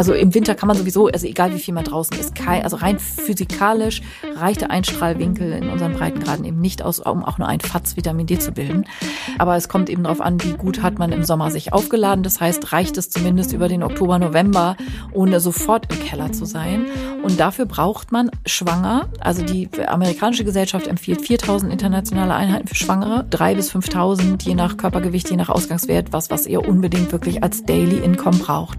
Also im Winter kann man sowieso, also egal wie viel man draußen ist, kein, also rein physikalisch reicht der Einstrahlwinkel in unseren Breitengraden eben nicht aus, um auch nur ein Fatz Vitamin D zu bilden. Aber es kommt eben darauf an, wie gut hat man im Sommer sich aufgeladen. Das heißt, reicht es zumindest über den Oktober, November, ohne sofort im Keller zu sein. Und dafür braucht man schwanger. Also die amerikanische Gesellschaft empfiehlt 4000 internationale Einheiten für Schwangere, drei bis 5000 je nach Körpergewicht, je nach Ausgangswert, was, was ihr unbedingt wirklich als Daily Income braucht.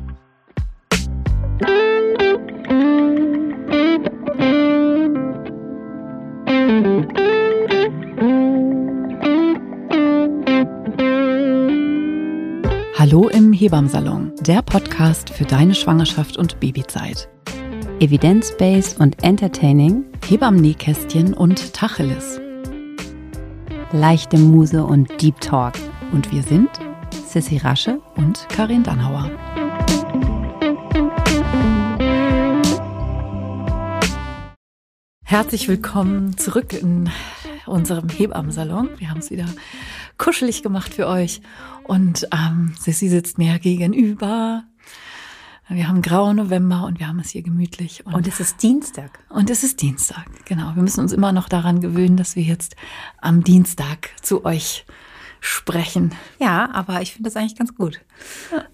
Hallo im Hebammsalon, der Podcast für deine Schwangerschaft und Babyzeit. Evidence-based und entertaining, Hebammen-Nähkästchen und Tacheles. Leichte Muse und Deep Talk. Und wir sind Sissy Rasche und Karin Dannhauer. Herzlich willkommen zurück in unserem Hebammensalon. Wir haben es wieder kuschelig gemacht für euch. Und ähm, Sissy sitzt mir gegenüber. Wir haben grauen November und wir haben es hier gemütlich. Und, und, es ist Dienstag. Und es ist Dienstag, genau. Wir müssen uns immer noch daran gewöhnen, dass wir jetzt am Dienstag zu euch sprechen. Ja, aber ich finde das eigentlich ganz gut.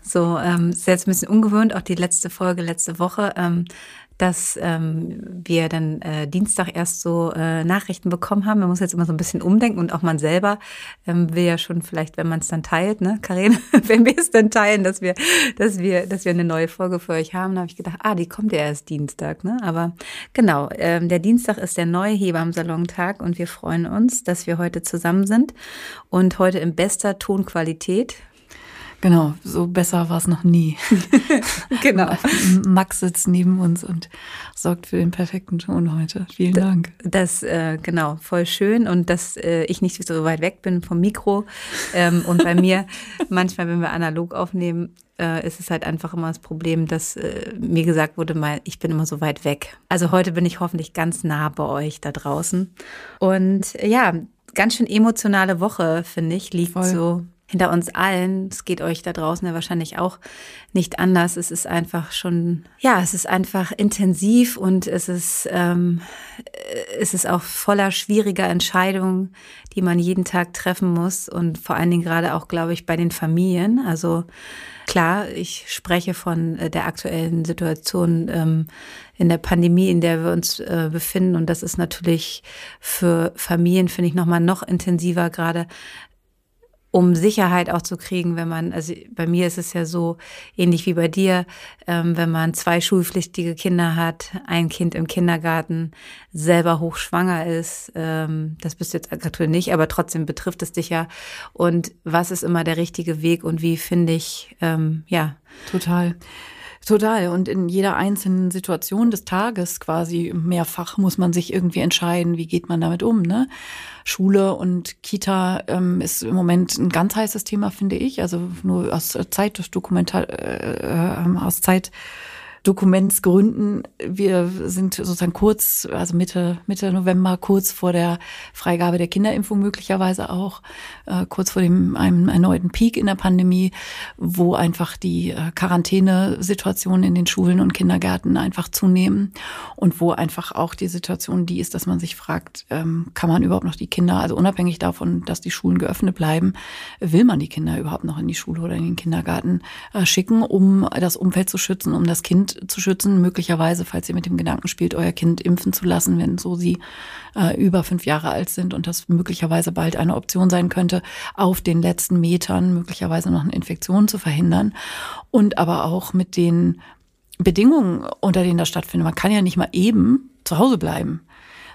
So, ähm, ist jetzt ein bisschen ungewöhnt, auch die letzte Folge letzte Woche. Ähm, dass ähm, wir dann äh, Dienstag erst so äh, Nachrichten bekommen haben. Man muss jetzt immer so ein bisschen umdenken und auch man selber ähm, will ja schon vielleicht, wenn man es dann teilt, ne, Karin, wenn wir es dann teilen, dass wir, dass wir, dass wir eine neue Folge für euch haben, da habe ich gedacht, ah, die kommt ja erst Dienstag, ne? Aber genau, ähm, der Dienstag ist der neue Hebammsalon-Tag und wir freuen uns, dass wir heute zusammen sind und heute in bester Tonqualität. Genau, so besser war es noch nie. genau. Max sitzt neben uns und sorgt für den perfekten Ton heute. Vielen Dank. Das, äh, genau, voll schön und dass äh, ich nicht so weit weg bin vom Mikro. Ähm, und bei mir, manchmal, wenn wir analog aufnehmen, äh, ist es halt einfach immer das Problem, dass äh, mir gesagt wurde, mal, ich bin immer so weit weg. Also heute bin ich hoffentlich ganz nah bei euch da draußen. Und ja, ganz schön emotionale Woche, finde ich, liegt Voll. so hinter uns allen. Es geht euch da draußen ja wahrscheinlich auch nicht anders. Es ist einfach schon, ja, es ist einfach intensiv und es ist, ähm, es ist auch voller schwieriger Entscheidungen, die man jeden Tag treffen muss und vor allen Dingen gerade auch, glaube ich, bei den Familien. Also klar, ich spreche von äh, der aktuellen Situation ähm, in der Pandemie, in der wir uns äh, befinden und das ist natürlich für Familien, finde ich, nochmal noch intensiver gerade um Sicherheit auch zu kriegen, wenn man, also bei mir ist es ja so ähnlich wie bei dir, ähm, wenn man zwei schulpflichtige Kinder hat, ein Kind im Kindergarten, selber hochschwanger ist, ähm, das bist du jetzt aktuell nicht, aber trotzdem betrifft es dich ja. Und was ist immer der richtige Weg und wie finde ich, ähm, ja. Total. Total. Und in jeder einzelnen Situation des Tages quasi mehrfach muss man sich irgendwie entscheiden, wie geht man damit um. Ne? Schule und Kita ähm, ist im Moment ein ganz heißes Thema, finde ich. Also nur aus Zeitdokumentar, äh, äh, aus Zeit Dokumentsgründen. Wir sind sozusagen kurz, also Mitte, Mitte November, kurz vor der Freigabe der Kinderimpfung möglicherweise auch, äh, kurz vor dem einem erneuten Peak in der Pandemie, wo einfach die äh, Quarantänesituationen in den Schulen und Kindergärten einfach zunehmen und wo einfach auch die Situation die ist, dass man sich fragt, ähm, kann man überhaupt noch die Kinder, also unabhängig davon, dass die Schulen geöffnet bleiben, will man die Kinder überhaupt noch in die Schule oder in den Kindergarten äh, schicken, um das Umfeld zu schützen, um das Kind zu schützen, möglicherweise, falls ihr mit dem Gedanken spielt, euer Kind impfen zu lassen, wenn so sie äh, über fünf Jahre alt sind und das möglicherweise bald eine Option sein könnte, auf den letzten Metern möglicherweise noch eine Infektion zu verhindern und aber auch mit den Bedingungen, unter denen das stattfindet. Man kann ja nicht mal eben zu Hause bleiben.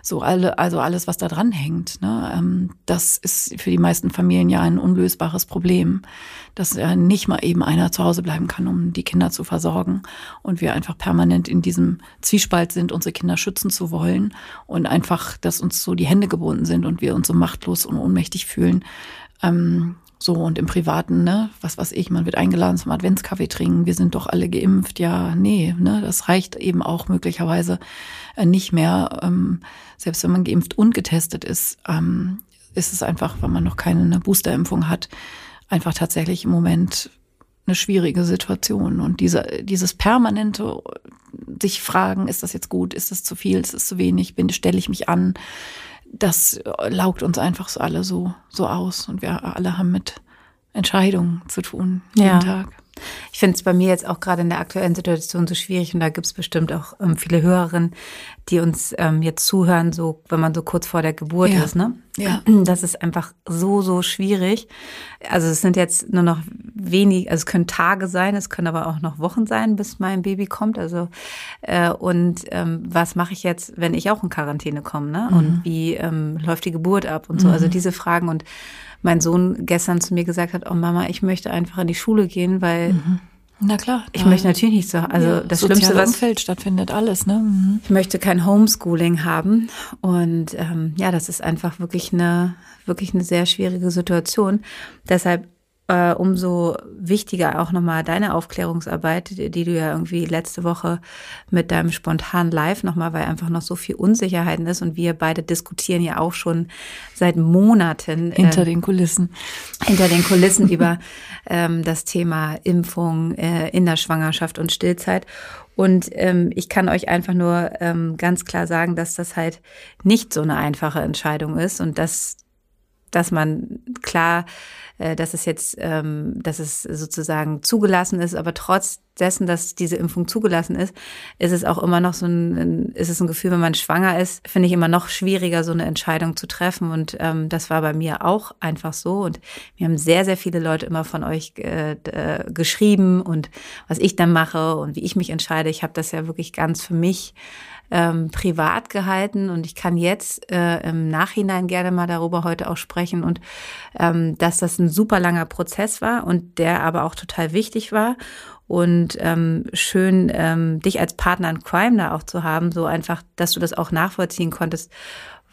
So alle, also alles, was da dran hängt. Ne? Ähm, das ist für die meisten Familien ja ein unlösbares Problem, dass äh, nicht mal eben einer zu Hause bleiben kann, um die Kinder zu versorgen. Und wir einfach permanent in diesem Zwiespalt sind, unsere Kinder schützen zu wollen und einfach, dass uns so die Hände gebunden sind und wir uns so machtlos und ohnmächtig fühlen. Ähm, so, und im Privaten, ne, was weiß ich, man wird eingeladen zum Adventskaffee trinken, wir sind doch alle geimpft. Ja, nee, ne, das reicht eben auch möglicherweise äh, nicht mehr. Ähm, selbst wenn man geimpft und getestet ist, ähm, ist es einfach, wenn man noch keine Boosterimpfung hat, einfach tatsächlich im Moment eine schwierige Situation. Und diese, dieses permanente sich fragen, ist das jetzt gut, ist das zu viel, ist das zu wenig, bin, stelle ich mich an, das laugt uns einfach so alle so, so aus. Und wir alle haben mit Entscheidungen zu tun, jeden ja. Tag. Ich finde es bei mir jetzt auch gerade in der aktuellen Situation so schwierig und da gibt es bestimmt auch ähm, viele Hörerinnen, die uns ähm, jetzt zuhören, so wenn man so kurz vor der Geburt ja. ist, ne? Ja. Das ist einfach so, so schwierig. Also es sind jetzt nur noch wenig, also es können Tage sein, es können aber auch noch Wochen sein, bis mein Baby kommt. Also äh, und ähm, was mache ich jetzt, wenn ich auch in Quarantäne komme, ne? Mhm. Und wie ähm, läuft die Geburt ab und so. Also mhm. Also diese Fragen und mein Sohn gestern zu mir gesagt hat, oh Mama, ich möchte einfach in die Schule gehen, weil mhm. Na klar. Ich möchte natürlich nicht so, also ja, das Schlimmste, was Umfeld stattfindet, alles. Ne? Mhm. Ich möchte kein Homeschooling haben und ähm, ja, das ist einfach wirklich eine wirklich eine sehr schwierige Situation. Deshalb äh, umso wichtiger auch nochmal deine Aufklärungsarbeit, die, die, du ja irgendwie letzte Woche mit deinem spontanen Live nochmal, weil einfach noch so viel Unsicherheiten ist und wir beide diskutieren ja auch schon seit Monaten. Hinter äh, den Kulissen. Hinter den Kulissen über ähm, das Thema Impfung äh, in der Schwangerschaft und Stillzeit. Und ähm, ich kann euch einfach nur ähm, ganz klar sagen, dass das halt nicht so eine einfache Entscheidung ist und dass, dass man klar äh, dass es jetzt, ähm, dass es sozusagen zugelassen ist, aber trotz dessen, dass diese Impfung zugelassen ist, ist es auch immer noch so ein, ist es ein Gefühl, wenn man schwanger ist, finde ich immer noch schwieriger, so eine Entscheidung zu treffen. Und ähm, das war bei mir auch einfach so. Und mir haben sehr, sehr viele Leute immer von euch äh, äh, geschrieben und was ich dann mache und wie ich mich entscheide. Ich habe das ja wirklich ganz für mich ähm, privat gehalten. Und ich kann jetzt äh, im Nachhinein gerne mal darüber heute auch sprechen und ähm, dass das ein super langer Prozess war und der aber auch total wichtig war. Und ähm, schön ähm, dich als Partner in Crime da auch zu haben, so einfach, dass du das auch nachvollziehen konntest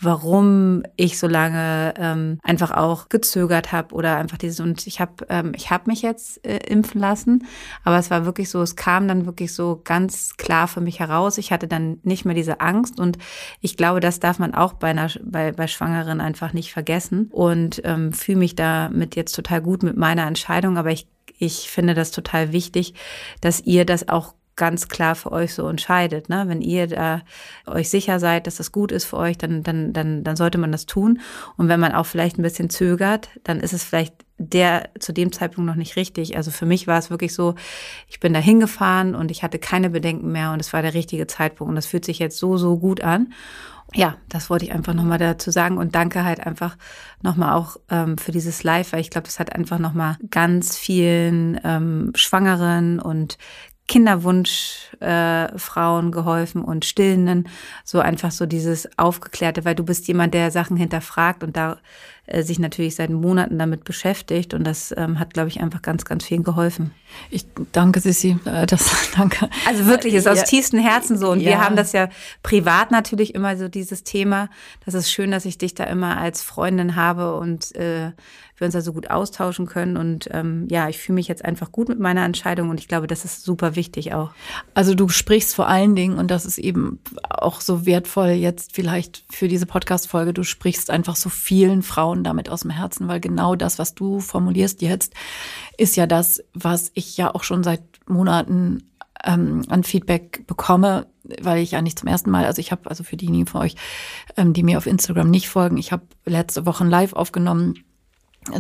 warum ich so lange ähm, einfach auch gezögert habe oder einfach dieses und ich habe ähm, ich habe mich jetzt äh, impfen lassen, aber es war wirklich so, es kam dann wirklich so ganz klar für mich heraus. Ich hatte dann nicht mehr diese Angst und ich glaube, das darf man auch bei einer bei, bei Schwangeren einfach nicht vergessen. Und ähm, fühle mich damit jetzt total gut mit meiner Entscheidung, aber ich ich finde das total wichtig, dass ihr das auch ganz klar für euch so entscheidet. Ne? Wenn ihr da euch sicher seid, dass das gut ist für euch, dann, dann, dann, dann sollte man das tun. Und wenn man auch vielleicht ein bisschen zögert, dann ist es vielleicht der zu dem Zeitpunkt noch nicht richtig. Also für mich war es wirklich so, ich bin da hingefahren und ich hatte keine Bedenken mehr und es war der richtige Zeitpunkt und das fühlt sich jetzt so, so gut an. Ja, das wollte ich einfach nochmal dazu sagen und danke halt einfach nochmal auch ähm, für dieses Live, weil ich glaube, das hat einfach nochmal ganz vielen ähm, Schwangeren und Kinderwunschfrauen äh, geholfen und Stillenden, so einfach so dieses Aufgeklärte, weil du bist jemand, der Sachen hinterfragt und da äh, sich natürlich seit Monaten damit beschäftigt und das ähm, hat, glaube ich, einfach ganz, ganz vielen geholfen. Ich danke, Sissi. Äh, das danke. Also wirklich, ist aus ja. tiefstem Herzen so. Und ja. wir haben das ja privat natürlich immer so dieses Thema. Das ist schön, dass ich dich da immer als Freundin habe und äh, wir uns da so gut austauschen können. Und ähm, ja, ich fühle mich jetzt einfach gut mit meiner Entscheidung und ich glaube, das ist super wichtig auch. Also du sprichst vor allen Dingen, und das ist eben auch so wertvoll jetzt vielleicht für diese Podcast-Folge, du sprichst einfach so vielen Frauen damit aus dem Herzen, weil genau das, was du formulierst jetzt, ist ja das, was ich ja auch schon seit Monaten ähm, an Feedback bekomme, weil ich ja nicht zum ersten Mal, also ich habe, also für diejenigen von euch, ähm, die mir auf Instagram nicht folgen, ich habe letzte Woche ein Live aufgenommen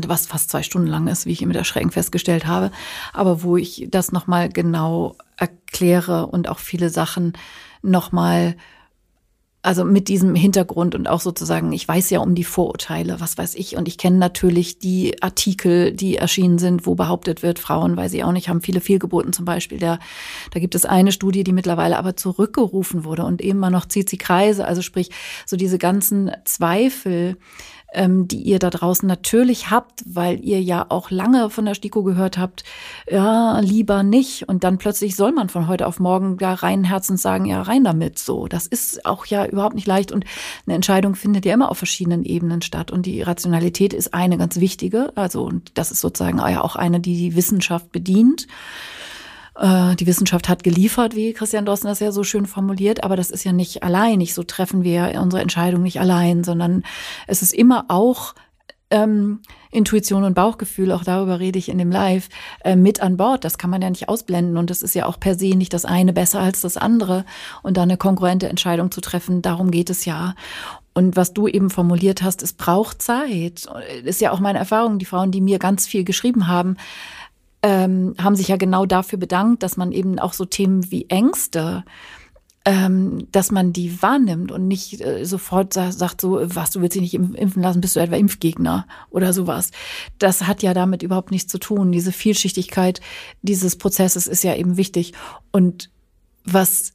was fast zwei Stunden lang ist, wie ich mit Erschrecken festgestellt habe, aber wo ich das nochmal genau erkläre und auch viele Sachen nochmal, also mit diesem Hintergrund und auch sozusagen, ich weiß ja um die Vorurteile, was weiß ich, und ich kenne natürlich die Artikel, die erschienen sind, wo behauptet wird, Frauen, weil sie auch nicht haben, viele Fehlgeburten zum Beispiel. Der, da gibt es eine Studie, die mittlerweile aber zurückgerufen wurde und eben mal noch zieht sie Kreise, also sprich, so diese ganzen Zweifel, ähm, die ihr da draußen natürlich habt, weil ihr ja auch lange von der STIKO gehört habt, ja, lieber nicht. Und dann plötzlich soll man von heute auf morgen da rein Herzens sagen, ja, rein damit. So, das ist auch ja überhaupt nicht leicht. Und eine Entscheidung findet ja immer auf verschiedenen Ebenen statt. Und die Rationalität ist eine ganz wichtige. Also, und das ist sozusagen auch eine, die die Wissenschaft bedient. Äh, die Wissenschaft hat geliefert, wie Christian Dossen das ja so schön formuliert, aber das ist ja nicht allein. Nicht so treffen wir unsere Entscheidung nicht allein, sondern es ist immer auch ähm, Intuition und Bauchgefühl, auch darüber rede ich in dem Live, äh, mit an Bord. Das kann man ja nicht ausblenden und das ist ja auch per se nicht das eine besser als das andere und da eine kongruente Entscheidung zu treffen, darum geht es ja. Und was du eben formuliert hast, es braucht Zeit. Ist ja auch meine Erfahrung. Die Frauen, die mir ganz viel geschrieben haben, ähm, haben sich ja genau dafür bedankt, dass man eben auch so Themen wie Ängste ähm, dass man die wahrnimmt und nicht äh, sofort sagt, sagt, so, was, du willst dich nicht impfen lassen, bist du etwa Impfgegner oder sowas. Das hat ja damit überhaupt nichts zu tun. Diese Vielschichtigkeit dieses Prozesses ist ja eben wichtig. Und was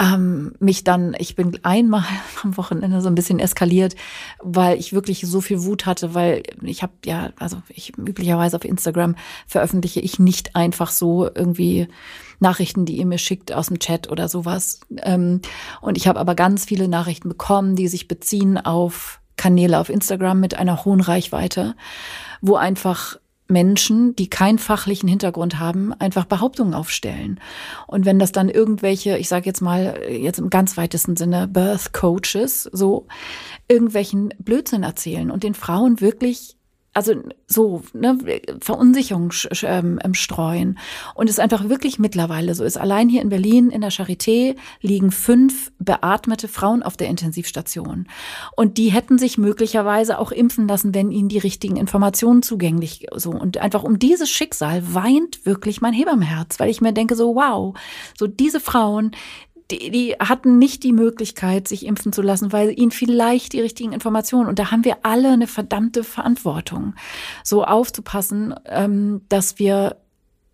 ähm, mich dann, ich bin einmal am Wochenende so ein bisschen eskaliert, weil ich wirklich so viel Wut hatte, weil ich habe ja, also ich üblicherweise auf Instagram veröffentliche ich nicht einfach so irgendwie Nachrichten, die ihr mir schickt aus dem Chat oder sowas. Ähm, und ich habe aber ganz viele Nachrichten bekommen, die sich beziehen auf Kanäle auf Instagram mit einer hohen Reichweite, wo einfach Menschen, die keinen fachlichen Hintergrund haben, einfach Behauptungen aufstellen. Und wenn das dann irgendwelche, ich sage jetzt mal jetzt im ganz weitesten Sinne Birth Coaches so irgendwelchen Blödsinn erzählen und den Frauen wirklich also so ne, Verunsicherung ähm, streuen. Und es einfach wirklich mittlerweile so ist. Allein hier in Berlin in der Charité liegen fünf beatmete Frauen auf der Intensivstation. Und die hätten sich möglicherweise auch impfen lassen, wenn ihnen die richtigen Informationen zugänglich so. Und einfach um dieses Schicksal weint wirklich mein Hebammenherz, weil ich mir denke so wow, so diese Frauen, die, die hatten nicht die Möglichkeit, sich impfen zu lassen, weil ihnen vielleicht die richtigen Informationen, und da haben wir alle eine verdammte Verantwortung, so aufzupassen, ähm, dass wir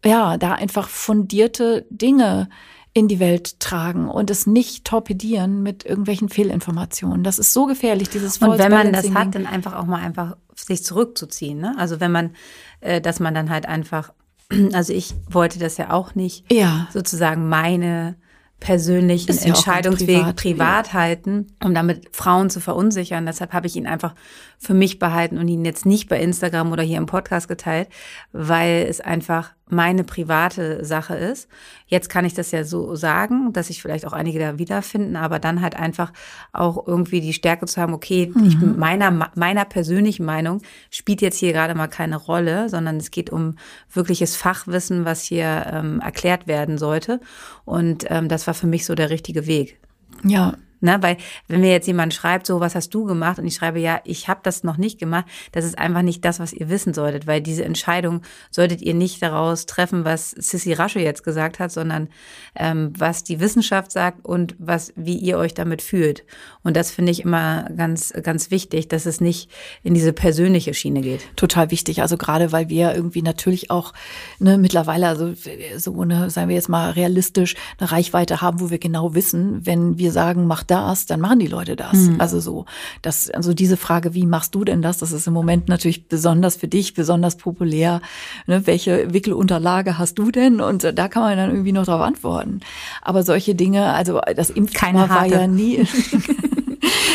ja da einfach fundierte Dinge in die Welt tragen und es nicht torpedieren mit irgendwelchen Fehlinformationen. Das ist so gefährlich, dieses False Und wenn man das hat, dann einfach auch mal einfach sich zurückzuziehen. Ne? Also wenn man, äh, dass man dann halt einfach, also ich wollte das ja auch nicht, ja. sozusagen meine persönlichen ja Entscheidungsweg privat, privat ja. halten, um damit Frauen zu verunsichern. Deshalb habe ich ihn einfach für mich behalten und ihn jetzt nicht bei Instagram oder hier im Podcast geteilt, weil es einfach meine private Sache ist. Jetzt kann ich das ja so sagen, dass sich vielleicht auch einige da wiederfinden, aber dann halt einfach auch irgendwie die Stärke zu haben, okay, mhm. ich, meiner, meiner persönlichen Meinung spielt jetzt hier gerade mal keine Rolle, sondern es geht um wirkliches Fachwissen, was hier ähm, erklärt werden sollte. Und ähm, das war für mich so der richtige Weg. Ja, Ne? Weil wenn mir jetzt jemand schreibt, so, was hast du gemacht? Und ich schreibe, ja, ich habe das noch nicht gemacht, das ist einfach nicht das, was ihr wissen solltet, weil diese Entscheidung solltet ihr nicht daraus treffen, was Sissy Rasche jetzt gesagt hat, sondern ähm, was die Wissenschaft sagt und was, wie ihr euch damit fühlt. Und das finde ich immer ganz, ganz wichtig, dass es nicht in diese persönliche Schiene geht. Total wichtig. Also gerade weil wir irgendwie natürlich auch ne, mittlerweile, also so eine, sagen wir jetzt mal realistisch, eine Reichweite haben, wo wir genau wissen, wenn wir sagen, macht das, dann machen die Leute das. Mhm. Also so, das, also diese Frage, wie machst du denn das? Das ist im Moment natürlich besonders für dich, besonders populär. Ne? Welche Wickelunterlage hast du denn? Und da kann man dann irgendwie noch drauf antworten. Aber solche Dinge, also das Impfthema war ja nie.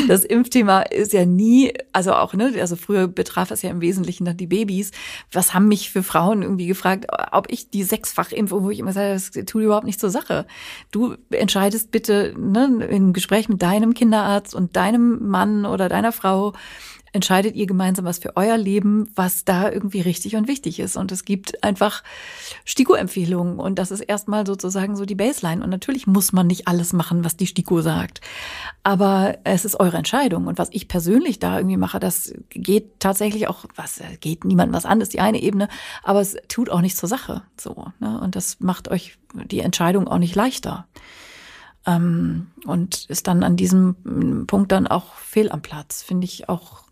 das Impfthema ist ja nie, also auch, ne, also früher betraf es ja im Wesentlichen dann die Babys. Was haben mich für Frauen irgendwie gefragt, ob ich die sechsfach impfe, wo ich immer sage, das tut überhaupt nicht zur Sache. Du entscheidest bitte ne, im Gespräch mit deinem Kinderarzt und deinem Mann oder deiner Frau, entscheidet ihr gemeinsam was für euer Leben, was da irgendwie richtig und wichtig ist. Und es gibt einfach STIKO-Empfehlungen und das ist erstmal sozusagen so die Baseline. Und natürlich muss man nicht alles machen, was die STIKO sagt. Aber es ist eure Entscheidung. Und was ich persönlich da irgendwie mache, das geht tatsächlich auch, was geht niemandem was an, ist die eine Ebene, aber es tut auch nichts zur Sache. So, ne? Und das macht euch die Entscheidung auch nicht leichter ähm, und ist dann an diesem Punkt dann auch fehl am Platz, finde ich auch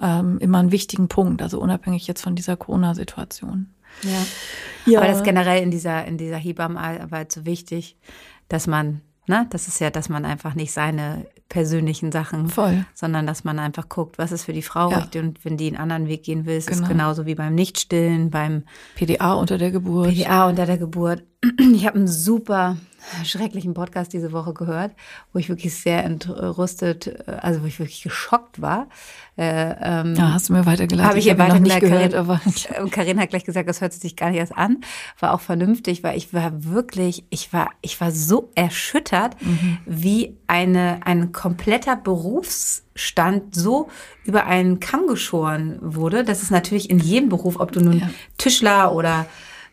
ähm, immer einen wichtigen Punkt, also unabhängig jetzt von dieser Corona-Situation. Ja. ja. Aber das ist generell in dieser, in dieser Hebammenarbeit so wichtig, dass man, ne, das ist ja, dass man einfach nicht seine persönlichen Sachen, Voll. sondern dass man einfach guckt, was ist für die Frau ja. richtig und wenn die einen anderen Weg gehen will, ist genau. es genauso wie beim Nichtstillen, beim PDA unter der Geburt. PDA unter der Geburt. Ich habe einen super schrecklichen Podcast diese Woche gehört, wo ich wirklich sehr entrüstet, äh, also wo ich wirklich geschockt war. Äh, ähm, ja, hast du mir weitergeleitet? Habe ich, ihr weitergeleitet. Karin, aber Karin hat gleich gesagt, das hört sich gar nicht erst an. War auch vernünftig, weil ich war wirklich, ich war, ich war so erschüttert, mhm. wie eine, ein kompletter Berufsstand so über einen Kamm geschoren wurde. Das ist natürlich in jedem Beruf, ob du nun ja. Tischler oder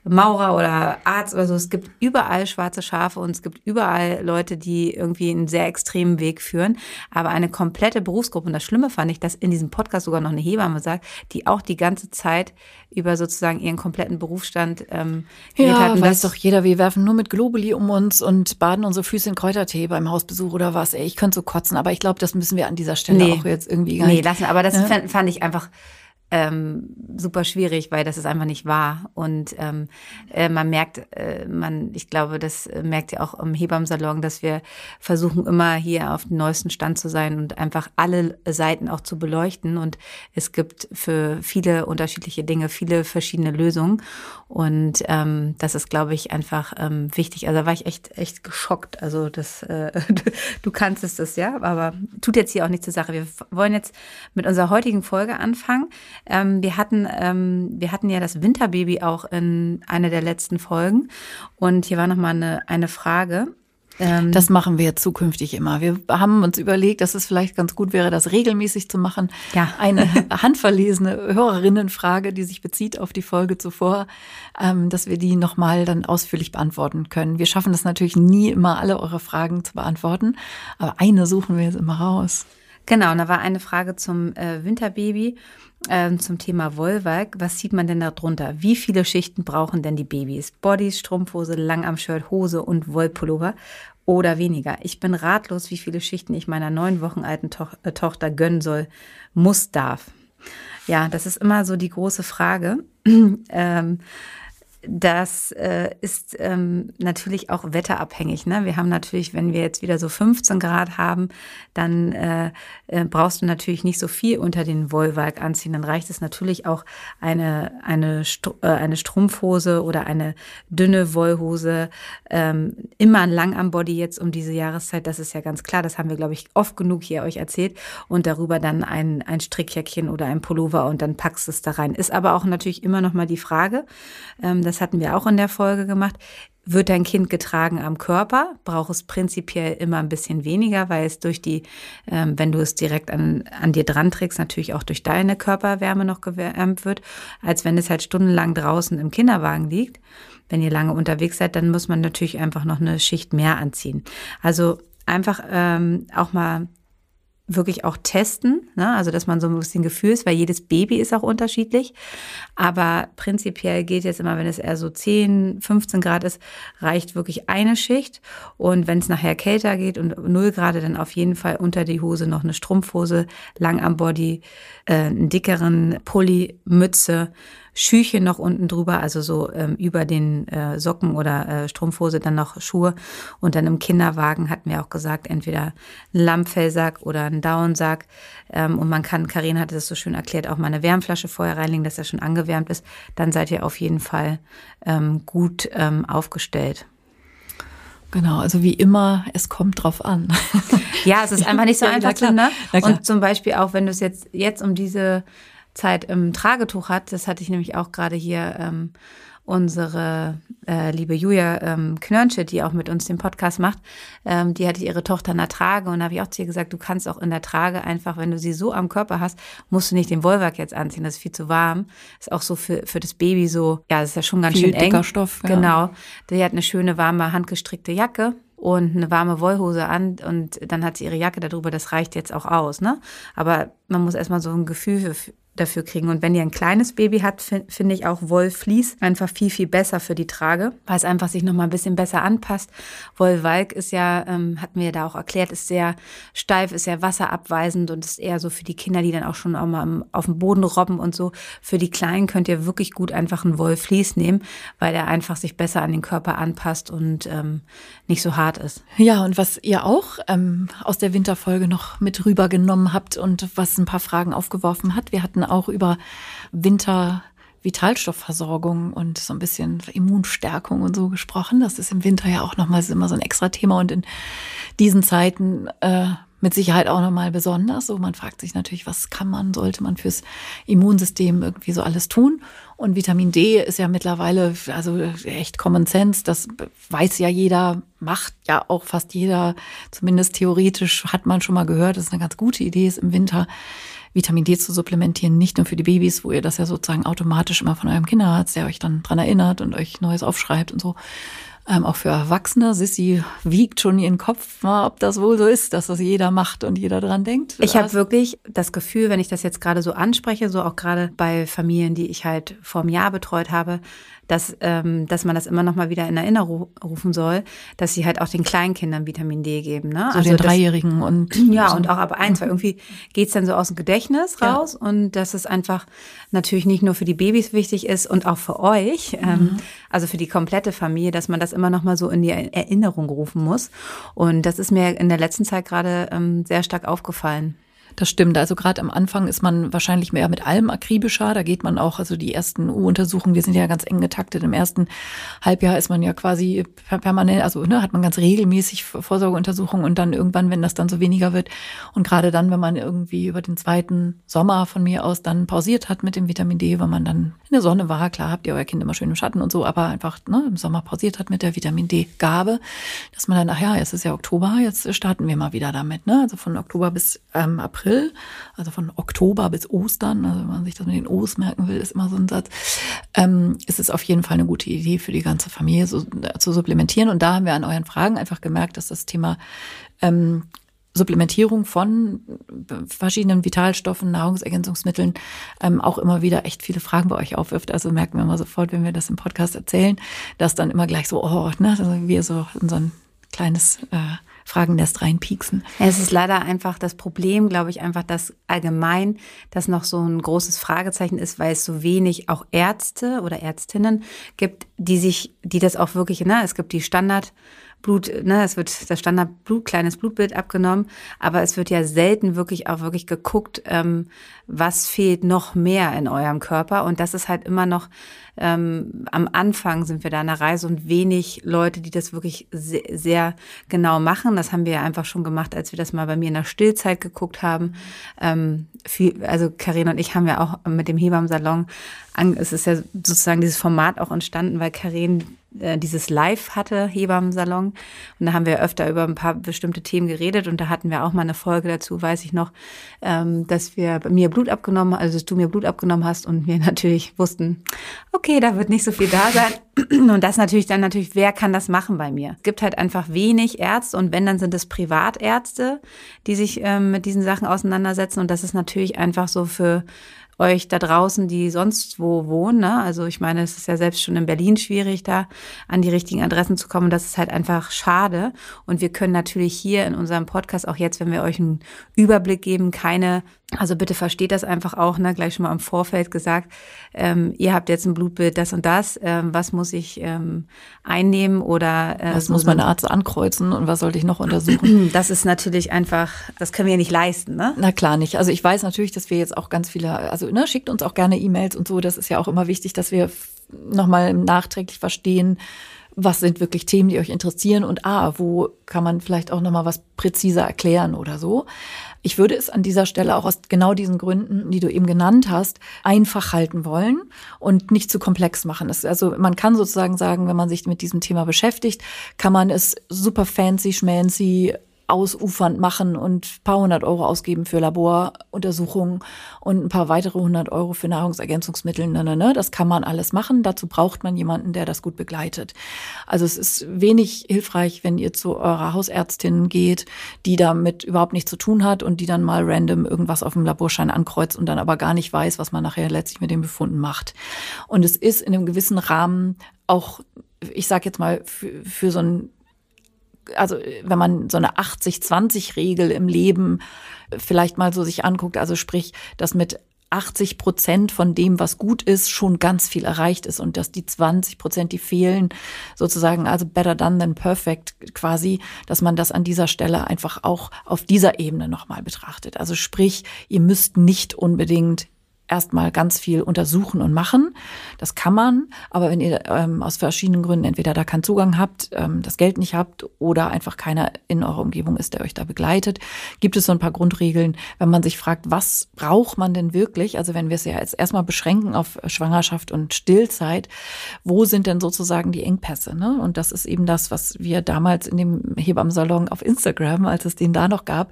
Maurer oder Arzt oder so. Es gibt überall schwarze Schafe und es gibt überall Leute, die irgendwie einen sehr extremen Weg führen. Aber eine komplette Berufsgruppe, und das Schlimme fand ich, dass in diesem Podcast sogar noch eine Hebamme sagt, die auch die ganze Zeit über sozusagen ihren kompletten Berufsstand ähm, ja, hat. Und weiß doch jeder, wir werfen nur mit Globuli um uns und baden unsere Füße in Kräutertee beim Hausbesuch oder was. Ey, ich könnte so kotzen, aber ich glaube, das müssen wir an dieser Stelle nee, auch jetzt irgendwie gar nicht. Nee, lassen, aber das ja? fand ich einfach ähm, super schwierig, weil das ist einfach nicht wahr. Und ähm, äh, man merkt, äh, man, ich glaube, das merkt ihr auch im Hebammsalon, dass wir versuchen immer hier auf dem neuesten Stand zu sein und einfach alle Seiten auch zu beleuchten. Und es gibt für viele unterschiedliche Dinge viele verschiedene Lösungen. Und ähm, das ist, glaube ich, einfach ähm, wichtig. Also da war ich echt, echt geschockt. Also das, äh, du kannst es, ja, aber tut jetzt hier auch nichts zur Sache. Wir wollen jetzt mit unserer heutigen Folge anfangen. Ähm, wir, hatten, ähm, wir hatten ja das Winterbaby auch in einer der letzten Folgen. Und hier war nochmal eine, eine Frage. Ähm, das machen wir zukünftig immer. Wir haben uns überlegt, dass es vielleicht ganz gut wäre, das regelmäßig zu machen. Ja. Eine handverlesene Hörerinnenfrage, die sich bezieht auf die Folge zuvor, ähm, dass wir die nochmal dann ausführlich beantworten können. Wir schaffen das natürlich nie immer, alle eure Fragen zu beantworten, aber eine suchen wir jetzt immer raus. Genau, und da war eine Frage zum äh, Winterbaby, äh, zum Thema Wollwerk. Was sieht man denn da drunter? Wie viele Schichten brauchen denn die Babys? Bodies, Strumpfhose, Langarmshirt, Hose und Wollpullover oder weniger? Ich bin ratlos, wie viele Schichten ich meiner neun Wochen alten to äh, Tochter gönnen soll, muss, darf. Ja, das ist immer so die große Frage. ähm, das äh, ist ähm, natürlich auch wetterabhängig. Ne? Wir haben natürlich, wenn wir jetzt wieder so 15 Grad haben, dann äh, äh, brauchst du natürlich nicht so viel unter den Wollwalk anziehen. Dann reicht es natürlich auch eine, eine, Str äh, eine Strumpfhose oder eine dünne Wollhose. Ähm, immer ein Langarmbody jetzt um diese Jahreszeit, das ist ja ganz klar. Das haben wir, glaube ich, oft genug hier euch erzählt. Und darüber dann ein, ein Strickjäckchen oder ein Pullover und dann packst du es da rein. Ist aber auch natürlich immer noch mal die Frage, ähm, das hatten wir auch in der Folge gemacht, wird dein Kind getragen am Körper, braucht es prinzipiell immer ein bisschen weniger, weil es durch die, ähm, wenn du es direkt an, an dir dran trägst, natürlich auch durch deine Körperwärme noch gewärmt wird, als wenn es halt stundenlang draußen im Kinderwagen liegt. Wenn ihr lange unterwegs seid, dann muss man natürlich einfach noch eine Schicht mehr anziehen. Also einfach ähm, auch mal wirklich auch testen, ne? also dass man so ein bisschen Gefühl ist, weil jedes Baby ist auch unterschiedlich. Aber prinzipiell geht jetzt immer, wenn es eher so 10, 15 Grad ist, reicht wirklich eine Schicht. Und wenn es nachher kälter geht und 0 Grad, dann auf jeden Fall unter die Hose noch eine Strumpfhose, lang am Body, äh, einen dickeren Pulli, Mütze, Schüchen noch unten drüber, also so ähm, über den äh, Socken oder äh, Strumpfhose dann noch Schuhe. Und dann im Kinderwagen hatten wir auch gesagt, entweder ein Lammfellsack oder ein Downsack. Ähm, und man kann, Karin hatte das so schön erklärt, auch mal eine Wärmflasche vorher reinlegen, dass er schon angewärmt ist. Dann seid ihr auf jeden Fall ähm, gut ähm, aufgestellt. Genau, also wie immer, es kommt drauf an. Ja, es ist einfach nicht so einfach. Ne? Und zum Beispiel auch, wenn du es jetzt, jetzt um diese Zeit im Tragetuch hat. Das hatte ich nämlich auch gerade hier ähm, unsere äh, liebe Julia ähm, Knörnsche, die auch mit uns den Podcast macht, ähm, die hatte ihre Tochter in der Trage und da habe ich auch zu ihr gesagt, du kannst auch in der Trage einfach, wenn du sie so am Körper hast, musst du nicht den Wollwerk jetzt anziehen, das ist viel zu warm. Ist auch so für, für das Baby so, ja, das ist ja schon ganz viel schön eng. Stoff. Ja. Genau. Die hat eine schöne, warme, handgestrickte Jacke und eine warme Wollhose an und dann hat sie ihre Jacke darüber, das reicht jetzt auch aus, ne? Aber man muss erstmal so ein Gefühl für, dafür kriegen. Und wenn ihr ein kleines Baby habt, finde find ich auch Wollflies einfach viel, viel besser für die Trage, weil es einfach sich nochmal ein bisschen besser anpasst. Wollwalk ist ja, ähm, hatten wir da auch erklärt, ist sehr steif, ist sehr wasserabweisend und ist eher so für die Kinder, die dann auch schon auch mal auf dem Boden robben und so. Für die Kleinen könnt ihr wirklich gut einfach ein Wollflies nehmen, weil der einfach sich besser an den Körper anpasst und ähm, nicht so hart ist. Ja, und was ihr auch ähm, aus der Winterfolge noch mit rübergenommen habt und was ein paar Fragen aufgeworfen hat, wir hatten auch über Winter Vitalstoffversorgung und so ein bisschen Immunstärkung und so gesprochen. Das ist im Winter ja auch nochmal immer so ein extra Thema und in diesen Zeiten äh, mit Sicherheit auch nochmal besonders. So, man fragt sich natürlich, was kann man, sollte man fürs Immunsystem irgendwie so alles tun? Und Vitamin D ist ja mittlerweile, also echt Common Sense, das weiß ja jeder, macht ja auch fast jeder, zumindest theoretisch hat man schon mal gehört, dass es eine ganz gute Idee ist im Winter. Vitamin D zu supplementieren, nicht nur für die Babys, wo ihr das ja sozusagen automatisch immer von eurem Kinderarzt, der euch dann dran erinnert und euch Neues aufschreibt und so, ähm, auch für Erwachsene. Sissy wiegt schon ihren Kopf, ob das wohl so ist, dass das jeder macht und jeder dran denkt. Ich habe wirklich das Gefühl, wenn ich das jetzt gerade so anspreche, so auch gerade bei Familien, die ich halt vor einem Jahr betreut habe, dass, ähm, dass man das immer noch mal wieder in Erinnerung rufen soll, dass sie halt auch den Kleinkindern Vitamin D geben. Ne? So also den Dreijährigen und ja so. und auch ab eins, weil irgendwie geht's dann so aus dem Gedächtnis raus ja. und dass es einfach natürlich nicht nur für die Babys wichtig ist und auch für euch, ähm, mhm. ähm, also für die komplette Familie, dass man das immer noch mal so in die Erinnerung rufen muss. Und das ist mir in der letzten Zeit gerade ähm, sehr stark aufgefallen. Das stimmt. Also gerade am Anfang ist man wahrscheinlich mehr mit allem akribischer. Da geht man auch, also die ersten U-Untersuchungen, wir sind ja ganz eng getaktet. Im ersten Halbjahr ist man ja quasi permanent, also ne, hat man ganz regelmäßig Vorsorgeuntersuchungen und dann irgendwann, wenn das dann so weniger wird und gerade dann, wenn man irgendwie über den zweiten Sommer von mir aus dann pausiert hat mit dem Vitamin D, weil man dann in der Sonne war, klar habt ihr euer Kind immer schön im Schatten und so, aber einfach ne, im Sommer pausiert hat mit der Vitamin D-Gabe, dass man dann, ach ja, es ist ja Oktober, jetzt starten wir mal wieder damit. Ne? Also von Oktober bis ähm, April April, also von Oktober bis Ostern, also wenn man sich das mit den O's merken will, ist immer so ein Satz, ähm, ist es auf jeden Fall eine gute Idee für die ganze Familie so, äh, zu supplementieren. Und da haben wir an euren Fragen einfach gemerkt, dass das Thema ähm, Supplementierung von verschiedenen Vitalstoffen, Nahrungsergänzungsmitteln ähm, auch immer wieder echt viele Fragen bei euch aufwirft. Also merken wir mal sofort, wenn wir das im Podcast erzählen, dass dann immer gleich so, oh, ne, also wir so ein kleines äh, Fragen lässt reinpieksen. Es ist leider einfach das Problem, glaube ich, einfach, dass allgemein das noch so ein großes Fragezeichen ist, weil es so wenig auch Ärzte oder Ärztinnen gibt, die sich, die das auch wirklich, ne, es gibt die Standard- Blut, ne, es wird das Standardblut, kleines Blutbild abgenommen, aber es wird ja selten wirklich auch wirklich geguckt, ähm, was fehlt noch mehr in eurem Körper. Und das ist halt immer noch ähm, am Anfang sind wir da an der Reise und wenig Leute, die das wirklich sehr, sehr genau machen. Das haben wir ja einfach schon gemacht, als wir das mal bei mir in der Stillzeit geguckt haben. Ähm, viel, also Karin und ich haben ja auch mit dem Hebammsalon, es ist ja sozusagen dieses Format auch entstanden, weil Karin äh, dieses Live hatte, Hebammensalon. Und da haben wir öfter über ein paar bestimmte Themen geredet und da hatten wir auch mal eine Folge dazu, weiß ich noch, ähm, dass wir mir Blut abgenommen, also dass du mir Blut abgenommen hast und wir natürlich wussten, okay, da wird nicht so viel da sein. Und das natürlich dann natürlich, wer kann das machen bei mir? Es gibt halt einfach wenig Ärzte und wenn, dann sind es Privatärzte, die sich ähm, mit diesen Sachen auseinandersetzen und das ist natürlich einfach so für euch da draußen, die sonst wo wohnen. Ne? Also ich meine, es ist ja selbst schon in Berlin schwierig, da an die richtigen Adressen zu kommen. Das ist halt einfach schade. Und wir können natürlich hier in unserem Podcast auch jetzt, wenn wir euch einen Überblick geben, keine also bitte versteht das einfach auch, ne, gleich schon mal im Vorfeld gesagt, ähm, ihr habt jetzt ein Blutbild, das und das, ähm, was muss ich ähm, einnehmen oder äh, was muss mein Arzt ankreuzen und was sollte ich noch untersuchen? Das ist natürlich einfach, das können wir ja nicht leisten, ne? Na klar nicht. Also ich weiß natürlich, dass wir jetzt auch ganz viele, also ne, schickt uns auch gerne E-Mails und so, das ist ja auch immer wichtig, dass wir nochmal nachträglich verstehen, was sind wirklich Themen, die euch interessieren und ah, wo kann man vielleicht auch nochmal was präziser erklären oder so. Ich würde es an dieser Stelle auch aus genau diesen Gründen, die du eben genannt hast, einfach halten wollen und nicht zu komplex machen. also man kann sozusagen sagen, wenn man sich mit diesem Thema beschäftigt, kann man es super fancy, schmancy ausufernd machen und paar hundert Euro ausgeben für Laboruntersuchungen und ein paar weitere hundert Euro für Nahrungsergänzungsmittel. Ne, ne, ne. Das kann man alles machen. Dazu braucht man jemanden, der das gut begleitet. Also es ist wenig hilfreich, wenn ihr zu eurer Hausärztin geht, die damit überhaupt nichts zu tun hat und die dann mal random irgendwas auf dem Laborschein ankreuzt und dann aber gar nicht weiß, was man nachher letztlich mit den Befunden macht. Und es ist in einem gewissen Rahmen auch ich sag jetzt mal, für, für so ein also wenn man so eine 80-20-Regel im Leben vielleicht mal so sich anguckt, also sprich, dass mit 80 Prozent von dem, was gut ist, schon ganz viel erreicht ist und dass die 20 Prozent, die fehlen, sozusagen, also better done than perfect quasi, dass man das an dieser Stelle einfach auch auf dieser Ebene nochmal betrachtet. Also sprich, ihr müsst nicht unbedingt erstmal ganz viel untersuchen und machen. Das kann man, aber wenn ihr ähm, aus verschiedenen Gründen entweder da keinen Zugang habt, ähm, das Geld nicht habt oder einfach keiner in eurer Umgebung ist, der euch da begleitet, gibt es so ein paar Grundregeln, wenn man sich fragt, was braucht man denn wirklich? Also wenn wir es ja jetzt erstmal beschränken auf Schwangerschaft und Stillzeit, wo sind denn sozusagen die Engpässe? Ne? Und das ist eben das, was wir damals in dem Hebammensalon auf Instagram, als es den da noch gab,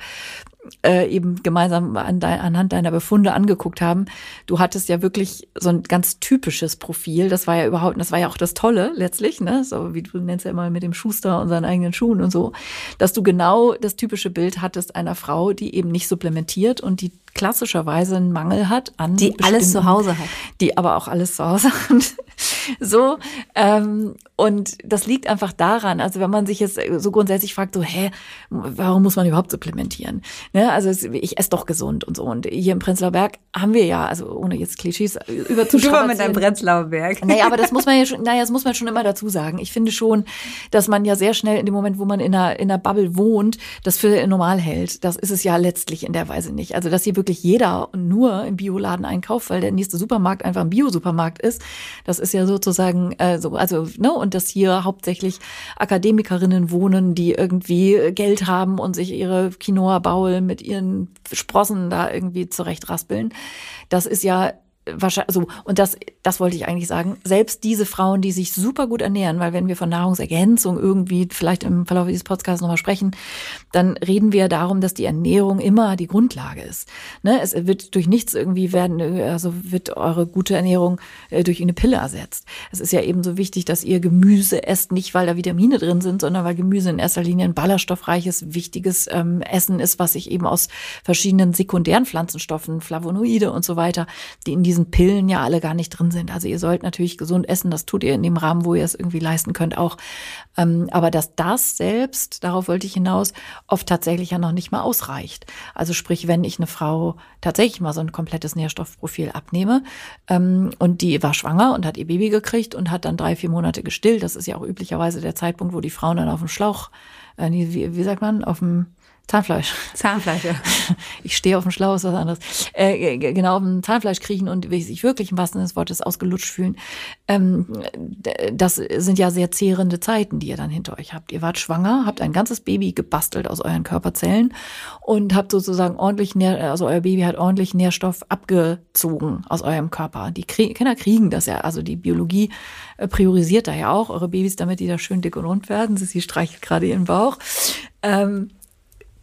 äh, eben gemeinsam an de anhand deiner Befunde angeguckt haben. Du hattest ja wirklich so ein ganz typisches Profil. Das war ja überhaupt, das war ja auch das Tolle letztlich, ne? So wie du nennst ja immer mit dem Schuster und seinen eigenen Schuhen und so, dass du genau das typische Bild hattest einer Frau, die eben nicht supplementiert und die klassischerweise einen Mangel hat an die alles zu Hause hat, die aber auch alles zu Hause hat. So ähm, und das liegt einfach daran, also wenn man sich jetzt so grundsätzlich fragt, so hä, warum muss man überhaupt supplementieren? Ne? Also ich esse doch gesund und so und hier im Prenzlauer Berg haben wir ja, also ohne jetzt Klischees überzuschreiben. Du mit deinem Prenzlauer Berg. Naja, aber das muss man ja schon, naja, das muss man schon immer dazu sagen. Ich finde schon, dass man ja sehr schnell in dem Moment, wo man in einer in einer Bubble wohnt, das für normal hält. Das ist es ja letztlich in der Weise nicht. Also dass hier wirklich jeder nur im Bioladen einkauft, weil der nächste Supermarkt einfach ein Biosupermarkt ist. Das ist ja sozusagen äh, so, also ne und dass hier hauptsächlich Akademikerinnen wohnen, die irgendwie Geld haben und sich ihre Quinoa-Baul mit ihren Sprossen da irgendwie zurechtraspeln. Das ist ja wahrscheinlich, so, und das, das wollte ich eigentlich sagen, selbst diese Frauen, die sich super gut ernähren, weil wenn wir von Nahrungsergänzung irgendwie vielleicht im Verlauf dieses Podcasts nochmal sprechen, dann reden wir darum, dass die Ernährung immer die Grundlage ist. Ne? Es wird durch nichts irgendwie werden, also wird eure gute Ernährung äh, durch eine Pille ersetzt. Es ist ja eben so wichtig, dass ihr Gemüse esst, nicht weil da Vitamine drin sind, sondern weil Gemüse in erster Linie ein ballaststoffreiches, wichtiges ähm, Essen ist, was sich eben aus verschiedenen sekundären Pflanzenstoffen, Flavonoide und so weiter, die in die diesen Pillen ja alle gar nicht drin sind. Also ihr sollt natürlich gesund essen, das tut ihr in dem Rahmen, wo ihr es irgendwie leisten könnt auch. Ähm, aber dass das selbst, darauf wollte ich hinaus, oft tatsächlich ja noch nicht mal ausreicht. Also sprich, wenn ich eine Frau tatsächlich mal so ein komplettes Nährstoffprofil abnehme ähm, und die war schwanger und hat ihr Baby gekriegt und hat dann drei, vier Monate gestillt, das ist ja auch üblicherweise der Zeitpunkt, wo die Frauen dann auf dem Schlauch, äh, wie, wie sagt man, auf dem Zahnfleisch. Zahnfleisch, ja. Ich stehe auf dem Schlauch, ist was anderes. Äh, genau, auf dem Zahnfleisch kriechen und sich wirklich im wahrsten Sinne des Wortes ausgelutscht fühlen. Ähm, das sind ja sehr zehrende Zeiten, die ihr dann hinter euch habt. Ihr wart schwanger, habt ein ganzes Baby gebastelt aus euren Körperzellen und habt sozusagen ordentlich, Nähr also euer Baby hat ordentlich Nährstoff abgezogen aus eurem Körper. Die Krie Kinder kriegen das ja, also die Biologie äh, priorisiert da ja auch eure Babys, damit die da schön dick und rund werden. Sie streichelt gerade ihren Bauch. Ähm,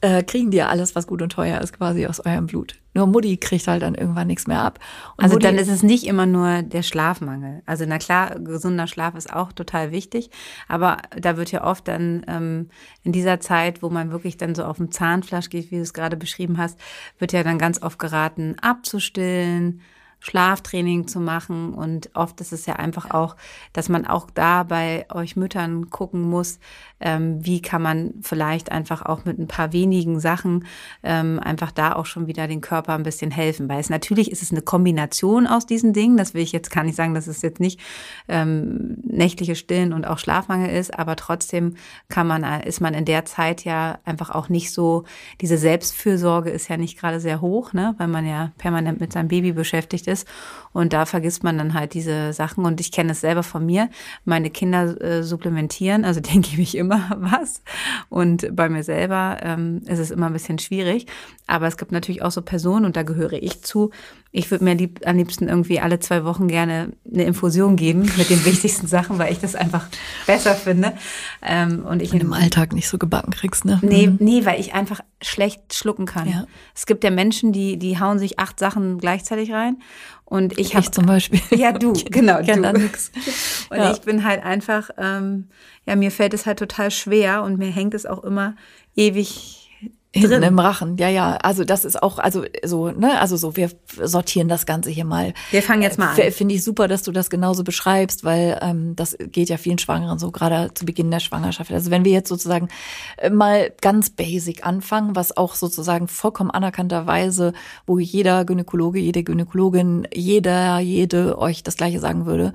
äh, kriegen die ja alles, was gut und teuer ist, quasi aus eurem Blut. Nur Mutti kriegt halt dann irgendwann nichts mehr ab. Und also Mutti dann ist es nicht immer nur der Schlafmangel. Also na klar, gesunder Schlaf ist auch total wichtig, aber da wird ja oft dann ähm, in dieser Zeit, wo man wirklich dann so auf dem Zahnfleisch geht, wie du es gerade beschrieben hast, wird ja dann ganz oft geraten, abzustillen, Schlaftraining zu machen. Und oft ist es ja einfach auch, dass man auch da bei euch Müttern gucken muss, ähm, wie kann man vielleicht einfach auch mit ein paar wenigen Sachen ähm, einfach da auch schon wieder den Körper ein bisschen helfen. Weil es natürlich ist es eine Kombination aus diesen Dingen. Das will ich jetzt kann ich sagen, dass es jetzt nicht ähm, nächtliche Stillen und auch Schlafmangel ist, aber trotzdem kann man, ist man in der Zeit ja einfach auch nicht so, diese Selbstfürsorge ist ja nicht gerade sehr hoch, ne, weil man ja permanent mit seinem Baby beschäftigt ist. Und da vergisst man dann halt diese Sachen. Und ich kenne es selber von mir. Meine Kinder äh, supplementieren, also denen gebe ich immer was. Und bei mir selber ähm, ist es immer ein bisschen schwierig. Aber es gibt natürlich auch so Personen, und da gehöre ich zu. Ich würde mir lieb, am liebsten irgendwie alle zwei Wochen gerne eine Infusion geben mit den wichtigsten Sachen, weil ich das einfach besser finde. Ähm, und ich du im Alltag nicht so gebacken kriegst, ne? Nee, mhm. nee, weil ich einfach schlecht schlucken kann. Ja. Es gibt ja Menschen, die, die hauen sich acht Sachen gleichzeitig rein. Und ich habe zum Beispiel. Ja, du, genau, du. Nix. Und ja. ich bin halt einfach, ähm, ja, mir fällt es halt total schwer und mir hängt es auch immer ewig Hinten drin. im Rachen, ja, ja. Also das ist auch, also so, ne, also so, wir sortieren das Ganze hier mal. Wir fangen jetzt mal an. Finde ich super, dass du das genauso beschreibst, weil ähm, das geht ja vielen Schwangeren so, gerade zu Beginn der Schwangerschaft. Also wenn wir jetzt sozusagen äh, mal ganz basic anfangen, was auch sozusagen vollkommen anerkannterweise, wo jeder Gynäkologe, jede Gynäkologin, jeder, jede euch das Gleiche sagen würde,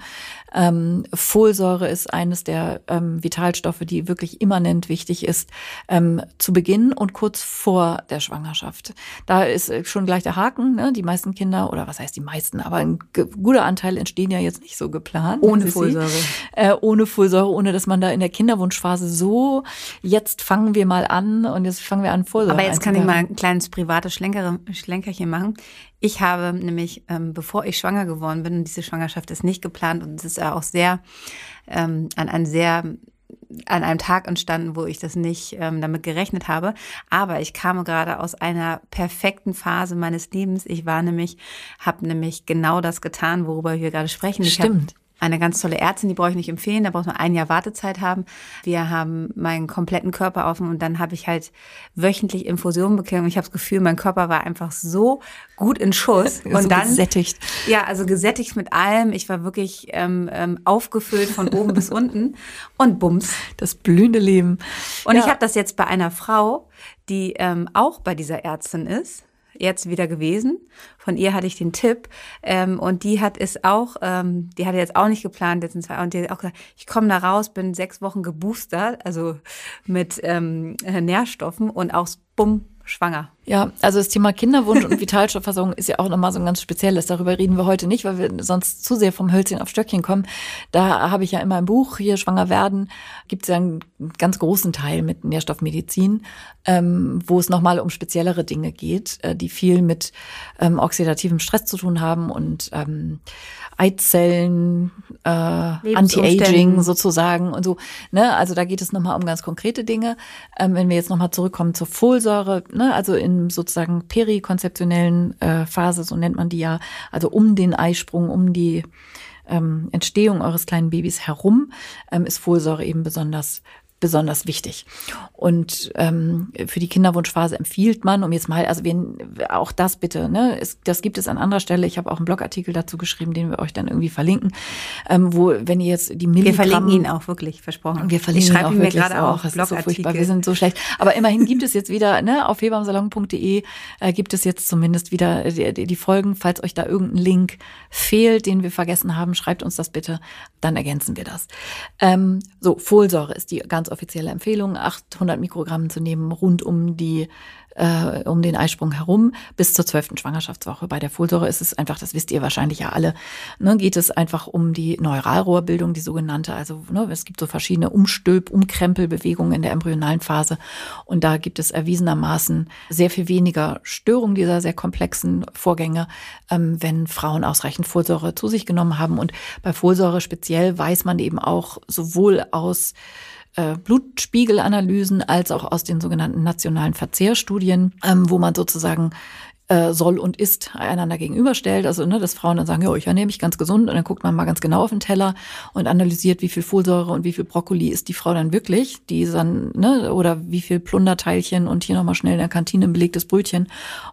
ähm, Folsäure ist eines der ähm, Vitalstoffe, die wirklich immanent wichtig ist, ähm, zu Beginn und kurz vor der Schwangerschaft. Da ist äh, schon gleich der Haken. Ne? Die meisten Kinder, oder was heißt die meisten, aber ein guter Anteil entstehen ja jetzt nicht so geplant. Ohne Folsäure. Äh, ohne Folsäure, ohne dass man da in der Kinderwunschphase so, jetzt fangen wir mal an und jetzt fangen wir an Folsäure. Aber jetzt kann ich mal ein kleines privates Schlenker, Schlenkerchen machen. Ich habe nämlich, ähm, bevor ich schwanger geworden bin, und diese Schwangerschaft ist nicht geplant und es ist ja auch sehr ähm, an ein sehr an einem Tag entstanden, wo ich das nicht ähm, damit gerechnet habe. Aber ich kam gerade aus einer perfekten Phase meines Lebens. Ich war nämlich, habe nämlich genau das getan, worüber wir gerade sprechen. Stimmt. Eine ganz tolle Ärztin, die brauche ich nicht empfehlen, da braucht man ein Jahr Wartezeit haben. Wir haben meinen kompletten Körper offen und dann habe ich halt wöchentlich Infusionen bekommen und ich habe das Gefühl, mein Körper war einfach so gut in Schuss und so dann gesättigt. Ja, also gesättigt mit allem. Ich war wirklich ähm, ähm, aufgefüllt von oben bis unten und bums. Das blühende Leben. Und ja. ich habe das jetzt bei einer Frau, die ähm, auch bei dieser Ärztin ist jetzt wieder gewesen. Von ihr hatte ich den Tipp ähm, und die hat es auch, ähm, die hatte jetzt auch nicht geplant, jetzt in zwei und die hat auch gesagt, ich komme da raus, bin sechs Wochen geboostert, also mit ähm, Nährstoffen und auch bumm schwanger. Ja, also das Thema Kinderwunsch und Vitalstoffversorgung ist ja auch nochmal so ein ganz spezielles. Darüber reden wir heute nicht, weil wir sonst zu sehr vom Hölzchen auf Stöckchen kommen. Da habe ich ja immer ein Buch, hier Schwanger werden, gibt es ja einen ganz großen Teil mit Nährstoffmedizin, ähm, wo es nochmal um speziellere Dinge geht, äh, die viel mit ähm, oxidativem Stress zu tun haben und ähm, Eizellen, äh, Anti-Aging sozusagen und so. Ne? Also da geht es nochmal um ganz konkrete Dinge. Ähm, wenn wir jetzt nochmal zurückkommen zur Folsäure, ne? also in sozusagen perikonzeptionellen äh, Phase, so nennt man die ja, also um den Eisprung, um die ähm, Entstehung eures kleinen Babys herum, ähm, ist Folsäure eben besonders besonders wichtig. Und ähm, für die Kinderwunschphase empfiehlt man, um jetzt mal, also wir, auch das bitte, ne, es, das gibt es an anderer Stelle. Ich habe auch einen Blogartikel dazu geschrieben, den wir euch dann irgendwie verlinken, ähm, wo, wenn ihr jetzt die Milligramm... Wir verlinken ihn auch wirklich, versprochen. Wir verlinken ich ihn auch mir gerade auch. Das ist so furchtbar, wir sind so schlecht. Aber immerhin gibt es jetzt wieder, ne, auf hebamsalon.de äh, gibt es jetzt zumindest wieder die, die Folgen. Falls euch da irgendein Link fehlt, den wir vergessen haben, schreibt uns das bitte, dann ergänzen wir das. Ähm, so, Folsäure ist die ganz offizielle Empfehlung, 800 Mikrogramm zu nehmen rund um die äh, um den Eisprung herum bis zur zwölften Schwangerschaftswoche. Bei der Folsäure ist es einfach, das wisst ihr wahrscheinlich ja alle, ne, geht es einfach um die Neuralrohrbildung, die sogenannte. Also ne, es gibt so verschiedene Umstülp-, Umkrempelbewegungen in der embryonalen Phase und da gibt es erwiesenermaßen sehr viel weniger Störung dieser sehr komplexen Vorgänge, ähm, wenn Frauen ausreichend Folsäure zu sich genommen haben. Und bei Folsäure speziell weiß man eben auch sowohl aus äh, Blutspiegelanalysen als auch aus den sogenannten nationalen Verzehrstudien, ähm, wo man sozusagen äh, soll und ist einander gegenüberstellt. Also, ne, dass Frauen dann sagen, ja, ich ernähre mich ganz gesund und dann guckt man mal ganz genau auf den Teller und analysiert, wie viel Folsäure und wie viel Brokkoli ist die Frau dann wirklich, die dann, ne, oder wie viel Plunderteilchen und hier nochmal schnell in der Kantine ein belegtes Brötchen.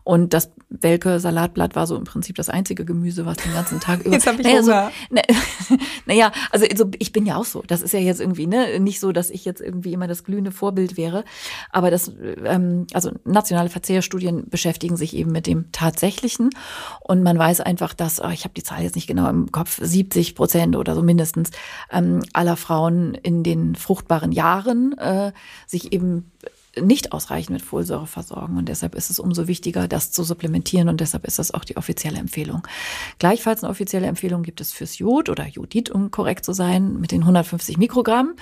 Und das welke Salatblatt war so im Prinzip das einzige Gemüse, was den ganzen Tag über. Jetzt habe ich naja, Hunger. So, ne, naja, also so, ich bin ja auch so. Das ist ja jetzt irgendwie ne, nicht so, dass ich jetzt irgendwie immer das glühende Vorbild wäre. Aber das, ähm, also nationale Verzehrstudien beschäftigen sich eben mit dem tatsächlichen. Und man weiß einfach, dass, oh, ich habe die Zahl jetzt nicht genau im Kopf, 70 Prozent oder so mindestens ähm, aller Frauen in den fruchtbaren Jahren äh, sich eben nicht ausreichend mit Folsäure versorgen. Und deshalb ist es umso wichtiger, das zu supplementieren. Und deshalb ist das auch die offizielle Empfehlung. Gleichfalls eine offizielle Empfehlung gibt es fürs Jod oder Jodid, um korrekt zu sein, mit den 150 Mikrogramm.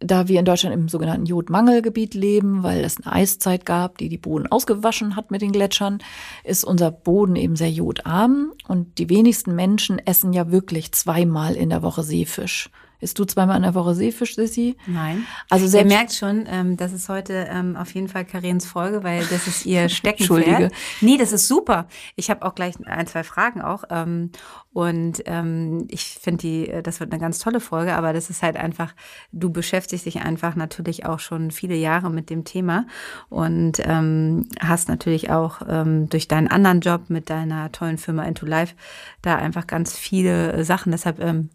Da wir in Deutschland im sogenannten Jodmangelgebiet leben, weil es eine Eiszeit gab, die die Boden ausgewaschen hat mit den Gletschern, ist unser Boden eben sehr jodarm. Und die wenigsten Menschen essen ja wirklich zweimal in der Woche Seefisch. Isst du zweimal in der Woche Seefisch, Sissi? Nein. Also selbst Ihr merkt schon, ähm, das ist heute ähm, auf jeden Fall Karens Folge, weil das ist ihr Steckenpferd. Entschuldige. Nee, das ist super. Ich habe auch gleich ein, zwei Fragen auch. Ähm, und ähm, ich finde die, äh, das wird eine ganz tolle Folge, aber das ist halt einfach, du beschäftigst dich einfach natürlich auch schon viele Jahre mit dem Thema und ähm, hast natürlich auch ähm, durch deinen anderen Job mit deiner tollen Firma Into Life da einfach ganz viele Sachen. Deshalb ähm,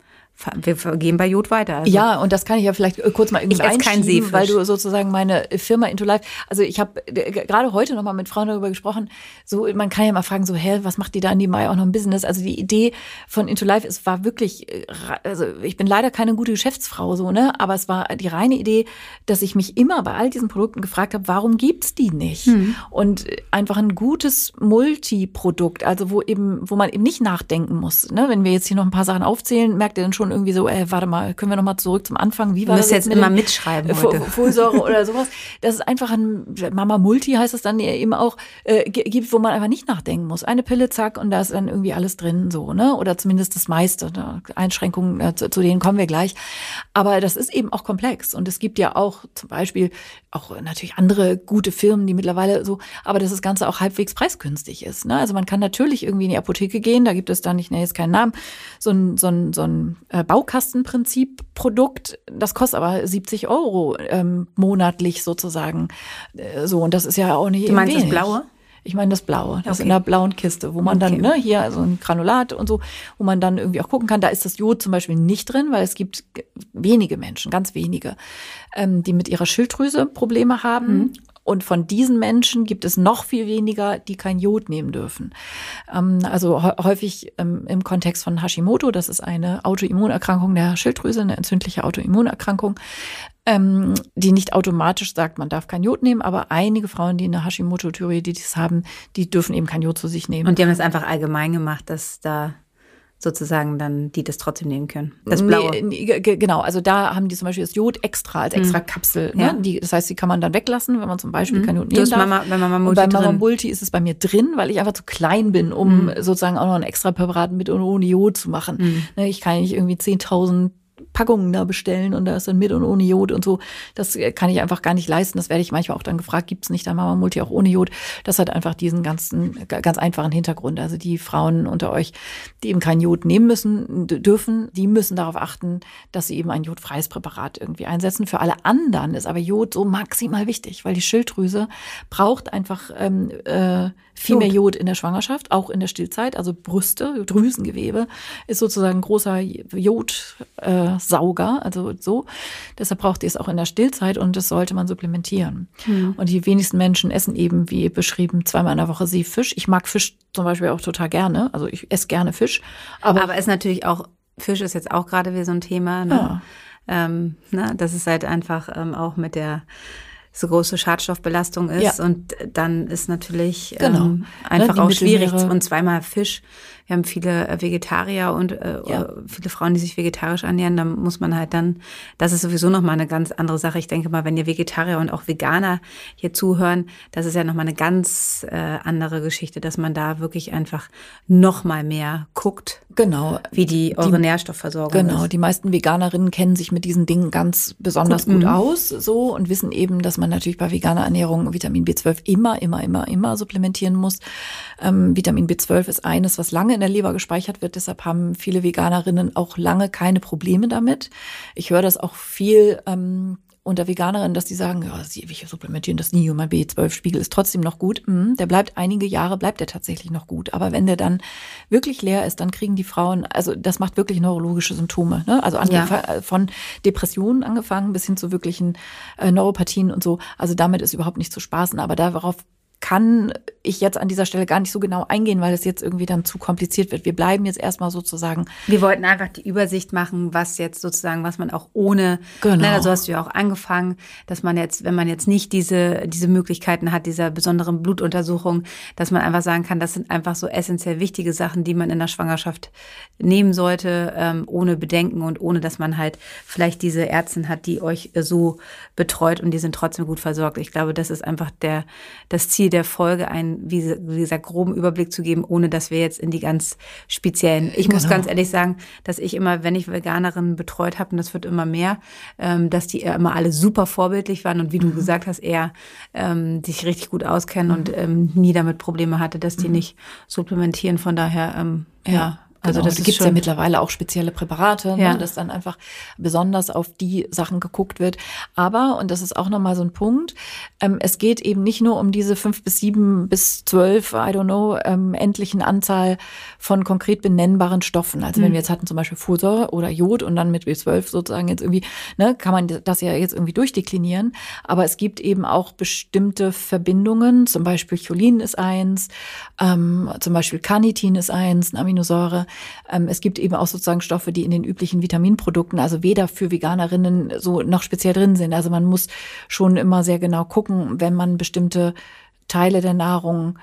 wir gehen bei Jod weiter. Also. Ja, und das kann ich ja vielleicht äh, kurz mal irgendwie einschieben, weil du sozusagen meine Firma Into Life, also ich habe gerade heute noch mal mit Frauen darüber gesprochen, so man kann ja mal fragen, so hä, was macht die da in die Mai auch noch ein Business? Also die Idee von Into Life, es war wirklich, äh, also ich bin leider keine gute Geschäftsfrau so, ne, aber es war die reine Idee, dass ich mich immer bei all diesen Produkten gefragt habe, warum gibt's die nicht? Hm. Und einfach ein gutes Multiprodukt, also wo eben, wo man eben nicht nachdenken muss, ne? Wenn wir jetzt hier noch ein paar Sachen aufzählen, merkt ihr dann schon irgendwie so, ey, warte mal, können wir noch mal zurück zum Anfang? Wie war du das jetzt, jetzt immer mitschreiben heute. Folsäure oder sowas. Das ist einfach ein Mama Multi heißt es dann eben auch äh, gibt, wo man einfach nicht nachdenken muss. Eine Pille, zack, und da ist dann irgendwie alles drin, so ne? Oder zumindest das meiste. Ne? Einschränkungen äh, zu, zu denen kommen wir gleich. Aber das ist eben auch komplex und es gibt ja auch zum Beispiel auch natürlich andere gute Firmen, die mittlerweile so, aber dass das Ganze auch halbwegs preisgünstig ist. Ne? Also man kann natürlich irgendwie in die Apotheke gehen, da gibt es dann, ich nenne jetzt keinen Namen, so ein, so ein, so ein äh, Baukastenprinzip-Produkt, das kostet aber 70 Euro ähm, monatlich sozusagen. Äh, so, und das ist ja auch nicht. Du meinst wenig. das Blaue? Ich meine das Blaue, das okay. in der blauen Kiste, wo man okay. dann, ne, hier so ein Granulat und so, wo man dann irgendwie auch gucken kann. Da ist das Jod zum Beispiel nicht drin, weil es gibt wenige Menschen, ganz wenige, ähm, die mit ihrer Schilddrüse Probleme haben. Mhm. Und von diesen Menschen gibt es noch viel weniger, die kein Jod nehmen dürfen. Ähm, also häufig ähm, im Kontext von Hashimoto, das ist eine Autoimmunerkrankung der Schilddrüse, eine entzündliche Autoimmunerkrankung, ähm, die nicht automatisch sagt, man darf kein Jod nehmen, aber einige Frauen, die eine Hashimoto-Thyreoiditis haben, die dürfen eben kein Jod zu sich nehmen. Und die haben das einfach allgemein gemacht, dass da sozusagen dann die das trotzdem nehmen können. Das Blaue. Nee, genau, also da haben die zum Beispiel das Jod extra als extra mhm. Kapsel. Ne? Ja. Die, das heißt, die kann man dann weglassen, wenn man zum Beispiel mhm. kein Jod nehmen darf. Mama, wenn Mama Multi Und bei Mama Multi ist es bei mir drin, weil ich einfach zu klein bin, um mhm. sozusagen auch noch ein extra Präparat mit und ohne Jod zu machen. Mhm. Ne, ich kann nicht irgendwie 10.000 Packungen da bestellen und da ist dann mit und ohne Jod und so. Das kann ich einfach gar nicht leisten. Das werde ich manchmal auch dann gefragt, gibt es nicht da Mama Multi auch ohne Jod? Das hat einfach diesen ganzen, ganz einfachen Hintergrund. Also die Frauen unter euch, die eben kein Jod nehmen müssen, dürfen, die müssen darauf achten, dass sie eben ein jodfreies Präparat irgendwie einsetzen. Für alle anderen ist aber Jod so maximal wichtig, weil die Schilddrüse braucht einfach ähm, äh, viel Jod. mehr Jod in der Schwangerschaft, auch in der Stillzeit. Also Brüste, Drüsengewebe ist sozusagen ein großer Jodsauger, äh, also so. Deshalb braucht ihr es auch in der Stillzeit und das sollte man supplementieren. Mhm. Und die wenigsten Menschen essen eben, wie beschrieben, zweimal in der Woche sie Fisch. Ich mag Fisch zum Beispiel auch total gerne. Also ich esse gerne Fisch. Aber, aber ist natürlich auch, Fisch ist jetzt auch gerade wieder so ein Thema. Ne? Ja. Ähm, ne? Das ist halt einfach ähm, auch mit der so große Schadstoffbelastung ist. Ja. Und dann ist natürlich genau. ähm, einfach ne, auch schwierig. Und zweimal Fisch wir haben viele äh, Vegetarier und äh, ja. viele Frauen, die sich vegetarisch ernähren. Da muss man halt dann, das ist sowieso nochmal eine ganz andere Sache. Ich denke mal, wenn ihr Vegetarier und auch Veganer hier zuhören, das ist ja nochmal eine ganz äh, andere Geschichte, dass man da wirklich einfach nochmal mehr guckt. Genau. Wie die eure die, Nährstoffversorgung Genau. Ist. Die meisten Veganerinnen kennen sich mit diesen Dingen ganz besonders gut, gut mhm. aus, so, und wissen eben, dass man natürlich bei veganer Ernährung Vitamin B12 immer, immer, immer, immer supplementieren muss. Ähm, Vitamin B12 ist eines, was lange in der Leber gespeichert wird. Deshalb haben viele Veganerinnen auch lange keine Probleme damit. Ich höre das auch viel ähm, unter Veganerinnen, dass die sagen, ja, sie, wir supplementieren das nie und mein B12-Spiegel ist trotzdem noch gut. Mhm, der bleibt einige Jahre, bleibt der tatsächlich noch gut. Aber wenn der dann wirklich leer ist, dann kriegen die Frauen, also das macht wirklich neurologische Symptome. Ne? Also ja. Äh, von Depressionen angefangen bis hin zu wirklichen äh, Neuropathien und so. Also damit ist überhaupt nicht zu spaßen. Aber darauf kann ich jetzt an dieser Stelle gar nicht so genau eingehen, weil es jetzt irgendwie dann zu kompliziert wird. Wir bleiben jetzt erstmal sozusagen. Wir wollten einfach die Übersicht machen, was jetzt sozusagen, was man auch ohne, genau. ne, also hast du ja auch angefangen, dass man jetzt, wenn man jetzt nicht diese, diese Möglichkeiten hat, dieser besonderen Blutuntersuchung, dass man einfach sagen kann, das sind einfach so essentiell wichtige Sachen, die man in der Schwangerschaft nehmen sollte, ähm, ohne Bedenken und ohne, dass man halt vielleicht diese Ärztin hat, die euch so betreut und die sind trotzdem gut versorgt. Ich glaube, das ist einfach der, das Ziel Ziel der Folge, einen, wie, gesagt, groben Überblick zu geben, ohne dass wir jetzt in die ganz speziellen. Ich genau. muss ganz ehrlich sagen, dass ich immer, wenn ich Veganerinnen betreut habe, und das wird immer mehr, ähm, dass die immer alle super vorbildlich waren und wie mhm. du gesagt hast, eher ähm, sich richtig gut auskennen mhm. und ähm, nie damit Probleme hatte, dass die mhm. nicht supplementieren. Von daher, ähm, ja. ja Also genau. das da ist gibt's ja mittlerweile auch spezielle Präparate, Ja. ne, dass dann einfach besonders auf die Sachen geguckt wird. Aber, und das ist auch nochmal so ein Punkt, ähm, es geht eben nicht nur um diese fünf bis sieben bis zwölf, I don't know, ähm, endlichen Anzahl von konkret benennbaren Stoffen. Also Mhm. wenn wir jetzt hatten zum Beispiel Folsäure oder Jod und dann mit B12 sozusagen jetzt irgendwie, ne, kann man das ja jetzt irgendwie durchdeklinieren. Aber es gibt eben auch bestimmte Verbindungen, zum Beispiel Cholin ist eins, ähm, zum Beispiel Carnitin ist eins, eine Aminosäure. Ähm, es gibt eben auch sozusagen Stoffe, die in den üblichen Vitaminprodukten, also weder für Veganerinnen so noch speziell drin sind. Also man muss schon immer sehr genau gucken, wenn man bestimmte Teile der Nahrung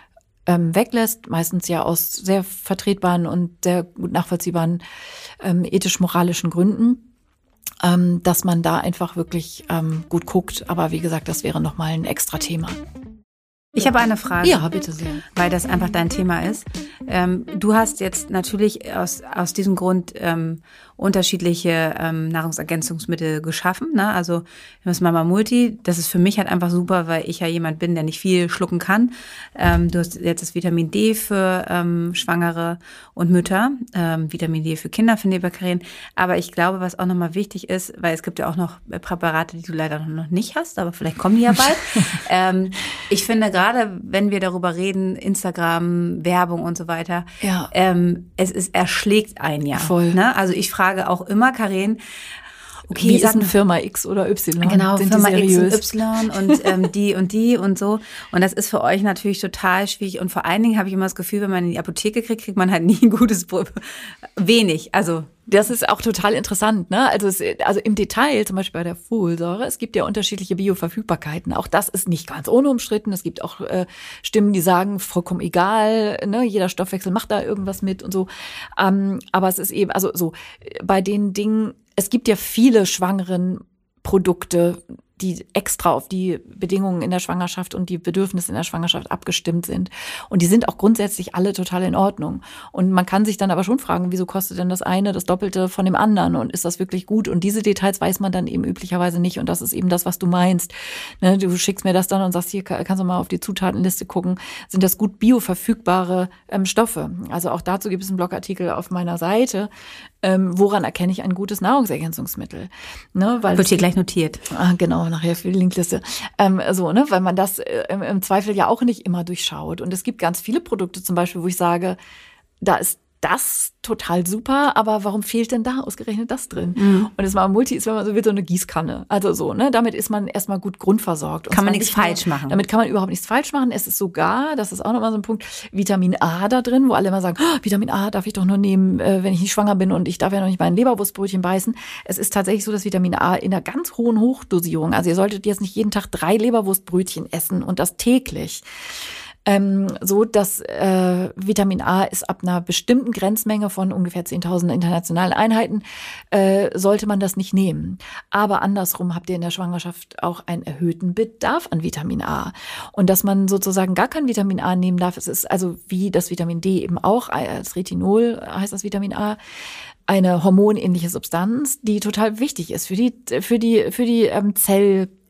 ähm, weglässt, meistens ja aus sehr vertretbaren und sehr gut nachvollziehbaren ähm, ethisch-moralischen Gründen, ähm, dass man da einfach wirklich ähm, gut guckt. Aber wie gesagt, das wäre nochmal ein extra Thema. Ich habe eine Frage. Ja, bitte sehr. weil das einfach dein Thema ist. Ähm, du hast jetzt natürlich aus, aus diesem Grund ähm, unterschiedliche ähm, Nahrungsergänzungsmittel geschaffen. Ne? Also das Mama Multi, das ist für mich halt einfach super, weil ich ja jemand bin, der nicht viel schlucken kann. Ähm, du hast jetzt das Vitamin D für ähm, Schwangere und Mütter, ähm, Vitamin D für Kinder für Nebakarien. Aber ich glaube, was auch nochmal wichtig ist, weil es gibt ja auch noch Präparate, die du leider noch nicht hast, aber vielleicht kommen die ja bald. ähm, ich finde gerade, wenn wir darüber reden, Instagram, Werbung und so weiter, Ja. ähm, es ist erschlägt ein ja. Voll. Ne? Also ich frage auch immer Karin, okay, Wie ist eine Firma X oder Y? Genau, Sind Firma X und? Y und ähm, die und die und so. Und das ist für euch natürlich total schwierig. Und vor allen Dingen habe ich immer das Gefühl, wenn man in die Apotheke kriegt, kriegt man halt nie ein gutes Pro wenig. Also Das ist auch total interessant, ne? Also, es, also im Detail, zum Beispiel bei der Folsäure, es gibt ja unterschiedliche Bioverfügbarkeiten. Auch das ist nicht ganz unumstritten. Es gibt auch äh, Stimmen, die sagen, vollkommen egal, ne? Jeder Stoffwechsel macht da irgendwas mit und so. Ähm, aber es ist eben, also so, bei den Dingen, es gibt ja viele schwangeren Produkte, die extra auf die Bedingungen in der Schwangerschaft und die Bedürfnisse in der Schwangerschaft abgestimmt sind. Und die sind auch grundsätzlich alle total in Ordnung. Und man kann sich dann aber schon fragen, wieso kostet denn das eine das Doppelte von dem anderen? Und ist das wirklich gut? Und diese Details weiß man dann eben üblicherweise nicht. Und das ist eben das, was du meinst. Ne, du schickst mir das dann und sagst, hier ka- kannst du mal auf die Zutatenliste gucken. Sind das gut bioverfügbare ähm, Stoffe? Also auch dazu gibt es einen Blogartikel auf meiner Seite. Ähm, woran erkenne ich ein gutes Nahrungsergänzungsmittel? Ne, weil wird hier gleich notiert. Ah, genau, nachher für die Linkliste. Ähm, so, ne, weil man das äh, im, im Zweifel ja auch nicht immer durchschaut. Und es gibt ganz viele Produkte zum Beispiel, wo ich sage, da ist das total super, aber warum fehlt denn da ausgerechnet das drin? Mhm. Und das mal Multi ist, wenn man so will, so eine Gießkanne. Also so, ne? Damit ist man erstmal gut grundversorgt. Und Kann man nichts falsch machen. Damit kann man überhaupt nichts falsch machen. Es ist sogar, das ist auch nochmal so ein Punkt, Vitamin A da drin, wo alle immer sagen, oh, Vitamin A darf ich doch nur nehmen, äh, wenn ich nicht schwanger bin und ich darf ja noch nicht mein Leberwurstbrötchen beißen. Es ist tatsächlich so, dass Vitamin A in einer ganz hohen Hochdosierung, also ihr solltet jetzt nicht jeden Tag drei Leberwurstbrötchen essen und das täglich. Ähm, so, dass äh, Vitamin A ist ab einer bestimmten Grenzmenge von ungefähr 10.000 internationalen Einheiten, äh, sollte man das nicht nehmen. Aber andersrum habt ihr in der Schwangerschaft auch einen erhöhten Bedarf an Vitamin A. Und dass man sozusagen gar kein Vitamin A nehmen darf, es ist also wie das Vitamin D eben auch, das Retinol heißt das Vitamin A, eine hormonähnliche Substanz, die total wichtig ist für die, für die, für die ähm,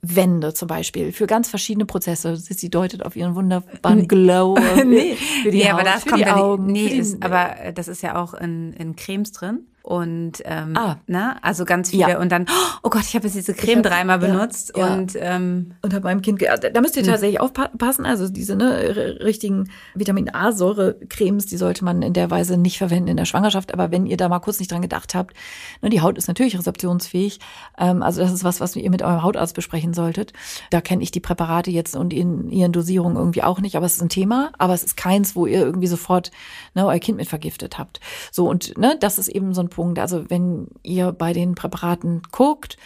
Zellwände zum Beispiel, für ganz verschiedene Prozesse. Sie deutet auf ihren wunderbaren Glow. äh, nee, für die nee Haut, aber das für kommt die Augen. Nee, die, ist, aber das ist ja auch in, in Cremes drin. Und ähm, Ah. ne, also ganz viele. Ja. Und dann, oh Gott, ich habe jetzt diese Creme hab- dreimal ja, benutzt. ja. Und ähm, und habe meinem Kind, ge- da müsst ihr Hm. tatsächlich aufpassen. Also diese ne, richtigen Vitamin A-Säure-Cremes, die sollte man in der Weise nicht verwenden in der Schwangerschaft. Aber wenn ihr da mal kurz nicht dran gedacht habt, ne, die Haut ist natürlich rezeptionsfähig. Ähm, also das ist was, was ihr mit eurem Hautarzt besprechen solltet. Da kenne ich die Präparate jetzt und in ihren Dosierungen irgendwie auch nicht. Aber es ist ein Thema. Aber es ist keins, wo ihr irgendwie sofort ne, euer Kind mit vergiftet habt. So und ne, das ist eben so ein Punkt. Also wenn ihr bei den Präparaten guckt,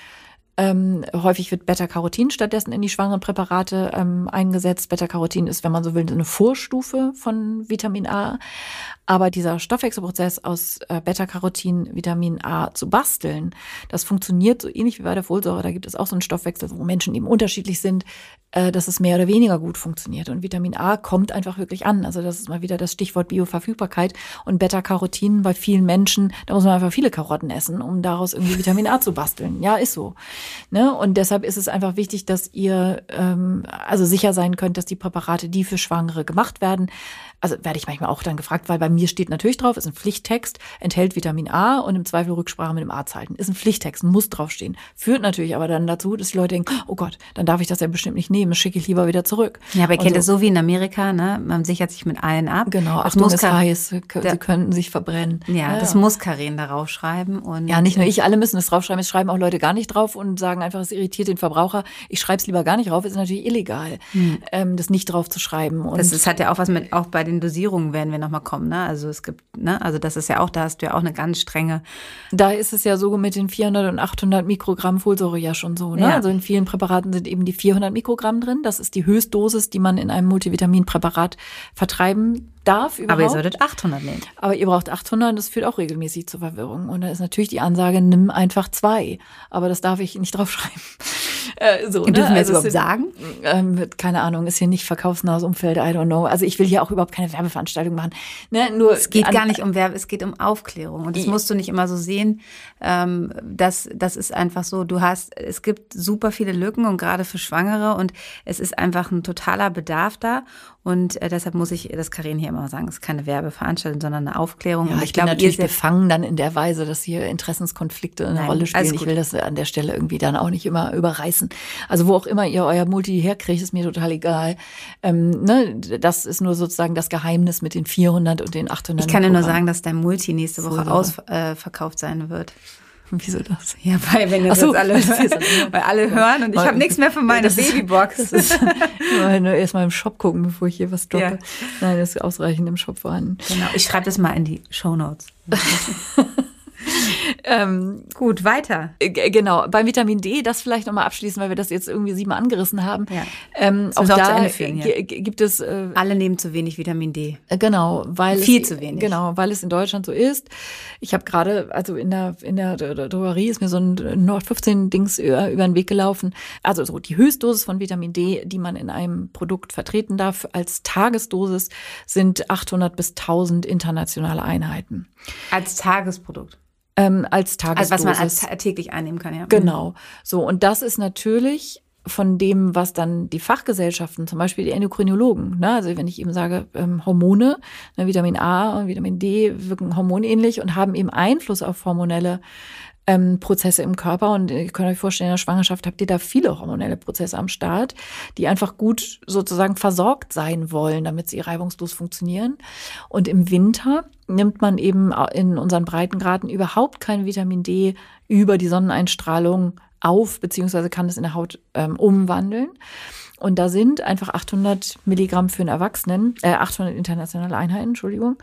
ähm, häufig wird Beta-Carotin stattdessen in die schwangeren Präparate ähm, eingesetzt. Beta-Carotin ist, wenn man so will, eine Vorstufe von Vitamin A. Aber dieser Stoffwechselprozess aus äh, Beta-Carotin Vitamin A zu basteln, das funktioniert so ähnlich wie bei der Folsäure. Da gibt es auch so einen Stoffwechsel, wo Menschen eben unterschiedlich sind, äh, dass es mehr oder weniger gut funktioniert. Und Vitamin A kommt einfach wirklich an. Also das ist mal wieder das Stichwort Bioverfügbarkeit. Und Beta-Carotin bei vielen Menschen, da muss man einfach viele Karotten essen, um daraus irgendwie Vitamin A zu basteln. Ja, ist so. Ne? Und deshalb ist es einfach wichtig, dass ihr ähm, also sicher sein könnt, dass die Präparate, die für Schwangere gemacht werden, also werde ich manchmal auch dann gefragt, weil bei mir steht natürlich drauf, ist ein Pflichttext, enthält Vitamin A und im Zweifel Rücksprache mit dem Arzt halten. Ist ein Pflichttext, muss draufstehen. Führt natürlich aber dann dazu, dass die Leute denken, oh Gott, dann darf ich das ja bestimmt nicht nehmen, schicke ich lieber wieder zurück. Ja, aber ihr kennt es so. wie in Amerika, ne? Man sichert sich mit allen ab. Genau, das muss ist heiß, sie könnten sich verbrennen. Ja, ja das ja. muss Karin darauf schreiben. Und ja, nicht nur ich, alle müssen es draufschreiben. Es schreiben auch Leute gar nicht drauf und sagen einfach, es irritiert den Verbraucher. Ich schreibe es lieber gar nicht drauf, ist natürlich illegal, hm. ähm, das nicht drauf zu schreiben. Und das, das hat ja auch was mit, auch bei den Dosierungen werden wir nochmal kommen, ne? Also es gibt, ne? Also das ist ja auch, da hast du ja auch eine ganz strenge. Da ist es ja so mit den 400 und 800 Mikrogramm Folsäure ja schon so, ne? Ja. Also in vielen Präparaten sind eben die 400 Mikrogramm drin. Das ist die Höchstdosis, die man in einem Multivitaminpräparat vertreiben darf überhaupt. Aber ihr solltet 800 nehmen. Aber ihr braucht 800 und das führt auch regelmäßig zur Verwirrung. Und da ist natürlich die Ansage, nimm einfach zwei. Aber das darf ich nicht draufschreiben. Äh, so, ne? Dürfen wir also überhaupt sagen? Ähm, keine Ahnung, ist hier nicht verkaufsnahes Umfeld, I don't know. Also ich will hier auch überhaupt keine Werbeveranstaltung machen. Ne? Nur es geht gar nicht um Werbe, es geht um Aufklärung. Und das musst du nicht immer so sehen. Ähm, das, das ist einfach so, du hast, es gibt super viele Lücken und gerade für Schwangere und es ist einfach ein totaler Bedarf da. Und äh, deshalb muss ich das Karin hier immer sagen, es ist keine Werbeveranstaltung, sondern eine Aufklärung. Ja, ich, ich glaube, natürlich befangen dann in der Weise, dass hier Interessenskonflikte eine Nein, Rolle spielen. Ich will das an der Stelle irgendwie dann auch nicht immer überreißen. Also wo auch immer ihr euer Multi herkriegt, ist mir total egal. Ähm, ne, das ist nur sozusagen das Geheimnis mit den 400 und den 800. Ich kann dir nur sagen, dass dein Multi nächste Woche so, ausverkauft äh, sein wird. Wieso das? Ja, weil wenn jetzt so, alle, weil alle hören und ich habe nichts mehr von meiner das Babybox. Das ist, nur erstmal im Shop gucken, bevor ich hier was droppe. Ja. Nein, das ist ausreichend im Shop vorhanden. Genau. Ich schreibe das mal in die Show Notes. ähm, Gut, weiter. Genau, beim Vitamin D, das vielleicht nochmal abschließen, weil wir das jetzt irgendwie sieben angerissen haben. Ja. Ähm, auch da führen, gibt es. Äh, Alle nehmen zu wenig Vitamin D. Äh, genau, weil viel es, zu wenig. Genau, weil es in Deutschland so ist. Ich habe gerade, also in der in der Drogerie ist mir so ein Nord 15 Dings über, über den Weg gelaufen. Also so die Höchstdosis von Vitamin D, die man in einem Produkt vertreten darf, als Tagesdosis sind 800 bis 1000 internationale Einheiten. Als Tagesprodukt ähm, als Tagesdosis. Also was man als täglich einnehmen kann, ja. Genau. So, und das ist natürlich von dem, was dann die Fachgesellschaften, zum Beispiel die Endokrinologen, ne, also wenn ich eben sage, ähm, Hormone, ne, Vitamin A und Vitamin D wirken hormonähnlich und haben eben Einfluss auf hormonelle ähm, Prozesse im Körper. Und ihr könnt euch vorstellen, in der Schwangerschaft habt ihr da viele hormonelle Prozesse am Start, die einfach gut sozusagen versorgt sein wollen, damit sie reibungslos funktionieren. Und im Winter nimmt man eben in unseren Breitengraden überhaupt kein Vitamin D über die Sonneneinstrahlung auf, beziehungsweise kann es in der Haut ähm, umwandeln. Und da sind einfach 800 Milligramm für einen Erwachsenen, äh, 800 internationale Einheiten, Entschuldigung,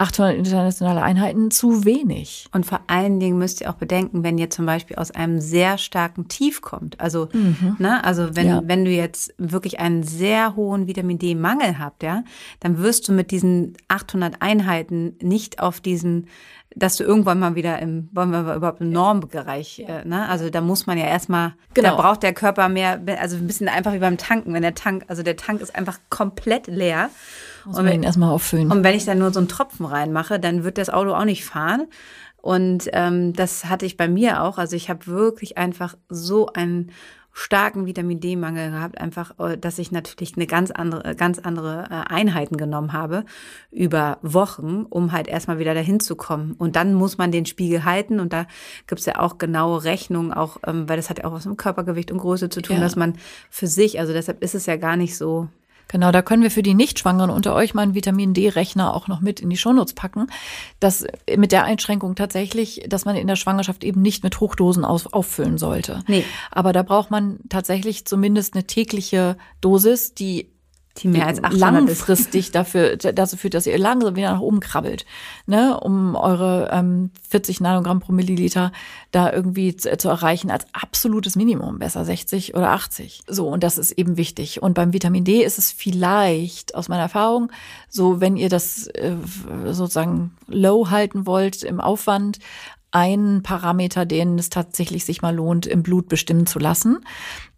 800 internationale Einheiten zu wenig. Und vor allen Dingen müsst ihr auch bedenken, wenn ihr zum Beispiel aus einem sehr starken Tief kommt. Also, mhm. ne, also wenn, ja. wenn du jetzt wirklich einen sehr hohen Vitamin D-Mangel habt, ja, dann wirst du mit diesen 800 Einheiten nicht auf diesen dass du irgendwann mal wieder im, wollen wir überhaupt im Normbereich, ja. äh, ne? Also da muss man ja erstmal, genau. da braucht der Körper mehr, also ein bisschen einfach wie beim Tanken, wenn der Tank, also der Tank ist einfach komplett leer. Muss und man ihn erstmal auffüllen. Und wenn ich dann nur so einen Tropfen reinmache, dann wird das Auto auch nicht fahren. Und ähm, das hatte ich bei mir auch. Also ich habe wirklich einfach so einen starken Vitamin D-Mangel gehabt, einfach, äh, dass ich natürlich eine ganz andere, ganz andere äh, Einheiten genommen habe über Wochen, um halt erstmal wieder dahin zu kommen. Und dann muss man den Spiegel halten und da gibt's ja auch genaue Rechnungen, auch, ähm, weil das hat ja auch was mit Körpergewicht und Größe zu tun, ja. dass man für sich, also deshalb ist es ja gar nicht so Genau, da können wir für die Nichtschwangeren unter euch mal einen Vitamin D-Rechner auch noch mit in die Shownotes packen. Das mit der Einschränkung tatsächlich, dass man in der Schwangerschaft eben nicht mit Hochdosen auf, auffüllen sollte. Nee. Aber da braucht man tatsächlich zumindest eine tägliche Dosis, die die mehr als 800 langfristig ist. dafür dazu führt, dass ihr langsam wieder nach oben krabbelt, ne, um eure ähm, 40 Nanogramm pro Milliliter da irgendwie zu, zu, erreichen als absolutes Minimum, besser 60 oder 80. So und das ist eben wichtig. Und beim Vitamin D ist es vielleicht aus meiner Erfahrung so, wenn ihr das äh, sozusagen low halten wollt im Aufwand, ein Parameter, den es tatsächlich sich mal lohnt, im Blut bestimmen zu lassen.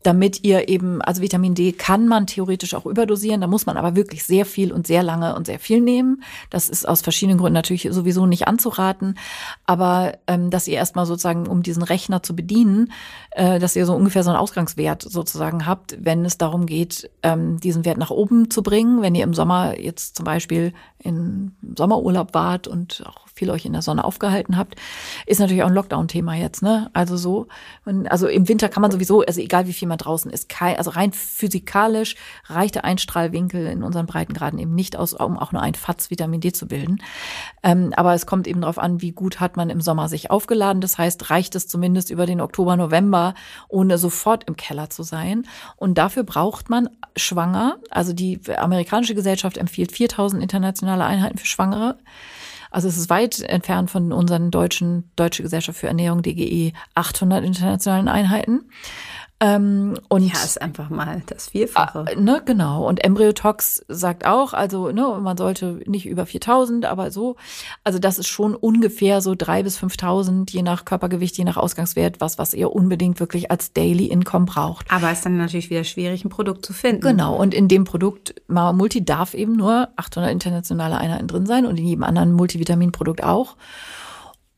Damit ihr eben, also Vitamin D kann man theoretisch auch überdosieren, da muss man aber wirklich sehr viel und sehr lange und sehr viel nehmen. Das ist aus verschiedenen Gründen natürlich sowieso nicht anzuraten, aber ähm, dass ihr erstmal sozusagen, um diesen Rechner zu bedienen, äh, dass ihr so ungefähr so einen Ausgangswert sozusagen habt, wenn es darum geht, ähm, diesen Wert nach oben zu bringen. Wenn ihr im Sommer jetzt zum Beispiel in Sommerurlaub wart und auch viel euch in der Sonne aufgehalten habt, ist natürlich auch ein Lockdown-Thema jetzt, ne? Also so, also im Winter kann man sowieso, also egal wie viel man draußen ist, kein, also rein physikalisch reicht der Einstrahlwinkel in unseren Breitengraden eben nicht aus, um auch nur ein Fatz Vitamin D zu bilden. Ähm, aber es kommt eben darauf an, wie gut hat man im Sommer sich aufgeladen. Das heißt, reicht es zumindest über den Oktober, November, ohne sofort im Keller zu sein. Und dafür braucht man schwanger, also die amerikanische Gesellschaft empfiehlt 4000 internationale Einheiten für Schwangere. Also es ist weit entfernt von unseren deutschen, Deutsche Gesellschaft für Ernährung, DGE, 800 internationalen Einheiten. Ähm, und ja, ist einfach mal das Vierfache. Äh, ne, genau. Und Embryotox sagt auch, also ne, man sollte nicht über 4000, aber so. Also das ist schon ungefähr so drei bis 5000, je nach Körpergewicht, je nach Ausgangswert, was, was ihr unbedingt wirklich als Daily Income braucht. Aber ist dann natürlich wieder schwierig, ein Produkt zu finden. Genau. Und in dem Produkt, Multi darf eben nur 800 internationale Einheiten drin sein und in jedem anderen Multivitaminprodukt auch.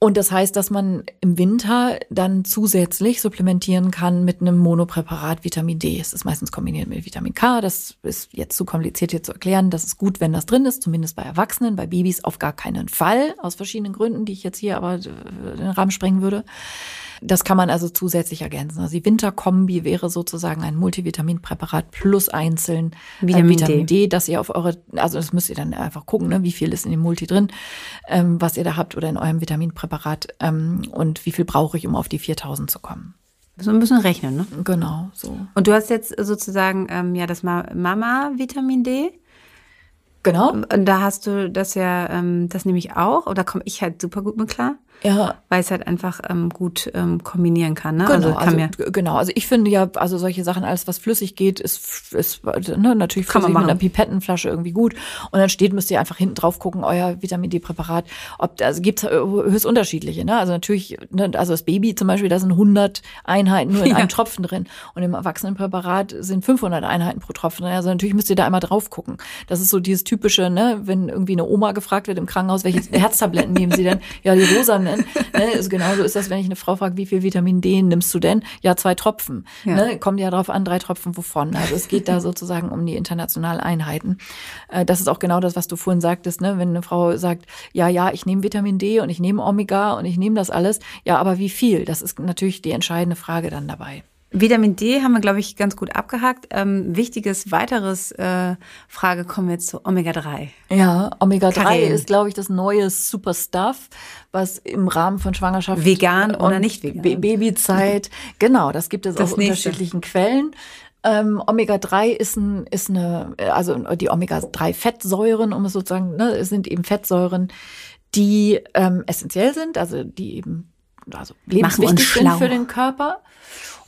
Und das heißt, dass man im Winter dann zusätzlich supplementieren kann mit einem Monopräparat Vitamin D. Es ist meistens kombiniert mit Vitamin K. Das ist jetzt zu kompliziert hier zu erklären. Das ist gut, wenn das drin ist, zumindest bei Erwachsenen, bei Babys auf gar keinen Fall, aus verschiedenen Gründen, die ich jetzt hier aber den Rahmen sprengen würde. Das kann man also zusätzlich ergänzen. Also die Winterkombi wäre sozusagen ein Multivitaminpräparat plus einzeln Vitamin, äh, Vitamin D. D, dass ihr auf eure, also das müsst ihr dann einfach gucken, ne, wie viel ist in dem Multi drin, ähm, was ihr da habt oder in eurem Vitaminpräparat ähm, und wie viel brauche ich, um auf die 4000 zu kommen. So ein bisschen rechnen, ne? Genau, so. Und du hast jetzt sozusagen ähm, ja das Mama-Vitamin D. Genau. Und da hast du das ja, ähm, das nehme ich auch, oder komme ich halt super gut mit klar. Ja. Weil es halt einfach ähm, gut ähm, kombinieren kann. Ne? Genau, also, kann also, genau. Also ich finde ja, also solche Sachen, alles was flüssig geht, ist, ist ne, natürlich kann man mit einer Pipettenflasche irgendwie gut. Und dann steht, müsst ihr einfach hinten drauf gucken, euer Vitamin D-Präparat. Ob also gibt's höchst unterschiedliche. Ne? Also natürlich, ne, also das Baby zum Beispiel, da sind 100 Einheiten nur in ja. einem Tropfen drin. Und im Erwachsenenpräparat sind 500 Einheiten pro Tropfen. Also natürlich müsst ihr da einmal drauf gucken. Das ist so dieses typische, ne, wenn irgendwie eine Oma gefragt wird im Krankenhaus, welche Herztabletten nehmen sie denn? Ja, die rosa ne? Also genauso ist das, wenn ich eine Frau frage, wie viel Vitamin D nimmst du denn? Ja, zwei Tropfen. Ja. Ne? Kommt ja drauf an, drei Tropfen wovon. Also es geht da sozusagen um die internationalen Einheiten. Äh, das ist auch genau das, was du vorhin sagtest, ne? wenn eine Frau sagt, ja, ja, ich nehme Vitamin D und ich nehme Omega und ich nehme das alles. Ja, aber wie viel? Das ist natürlich die entscheidende Frage dann dabei. Vitamin D haben wir, glaube ich, ganz gut abgehakt. Ähm, wichtiges weiteres äh, Frage kommen wir jetzt zu Omega-3. Ja, Omega-3 ist, glaube ich, das neue Super Stuff, was im Rahmen von Schwangerschaft vegan oder nicht vegan Babyzeit genau, das gibt es das aus nächste. unterschiedlichen Quellen. Ähm, Omega-3 ist, ein, ist eine, also die Omega-3-Fettsäuren, um es sozusagen, ne, sind eben Fettsäuren, die ähm, essentiell sind, also die eben also lebenswichtig sind für den Körper.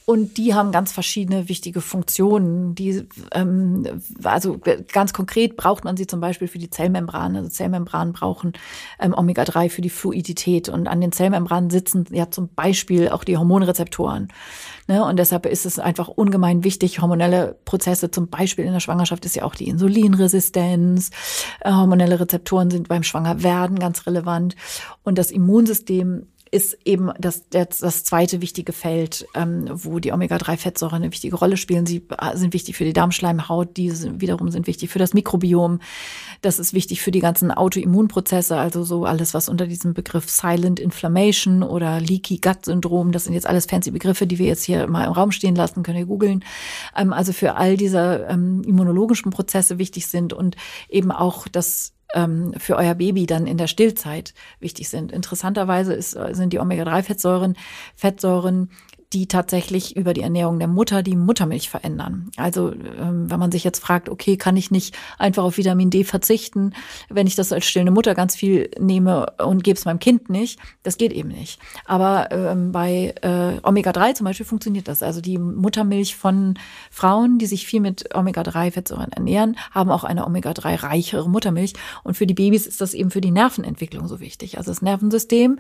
Und die haben ganz verschiedene wichtige Funktionen. Die, ähm, also ganz konkret braucht man sie zum Beispiel für die Zellmembran. Also Zellmembranen brauchen ähm, Omega-3 für die Fluidität. Und an den Zellmembranen sitzen ja zum Beispiel auch die Hormonrezeptoren. Ne? Und deshalb ist es einfach ungemein wichtig, hormonelle Prozesse, zum Beispiel in der Schwangerschaft ist ja auch die Insulinresistenz. Äh, hormonelle Rezeptoren sind beim Schwangerwerden ganz relevant. Und das Immunsystem ist eben das, das, das zweite wichtige Feld, ähm, wo die Omega-3-Fettsäuren eine wichtige Rolle spielen. Sie äh, sind wichtig für die Darmschleimhaut, die sind, wiederum sind wichtig für das Mikrobiom. Das ist wichtig für die ganzen Autoimmunprozesse, also so alles, was unter diesem Begriff Silent Inflammation oder Leaky Gut Syndrom, das sind jetzt alles fancy Begriffe, die wir jetzt hier mal im Raum stehen lassen, könnt ihr googeln. Ähm, also für all diese ähm, immunologischen Prozesse wichtig sind und eben auch das ähm, für euer Baby dann in der Stillzeit wichtig sind. Interessanterweise ist, sind die Omega-3-Fettsäuren Fettsäuren die tatsächlich über die Ernährung der Mutter die Muttermilch verändern. Also ähm, wenn man sich jetzt fragt, okay, kann ich nicht einfach auf Vitamin D verzichten, wenn ich das als stillende Mutter ganz viel nehme und gebe es meinem Kind nicht, das geht eben nicht. Aber ähm, bei äh, Omega-3 zum Beispiel funktioniert das. Also die Muttermilch von Frauen, die sich viel mit Omega-3-Fettsäuren ernähren, haben auch eine Omega-3-reichere Muttermilch. Und für die Babys ist das eben für die Nervenentwicklung so wichtig. Also das Nervensystem,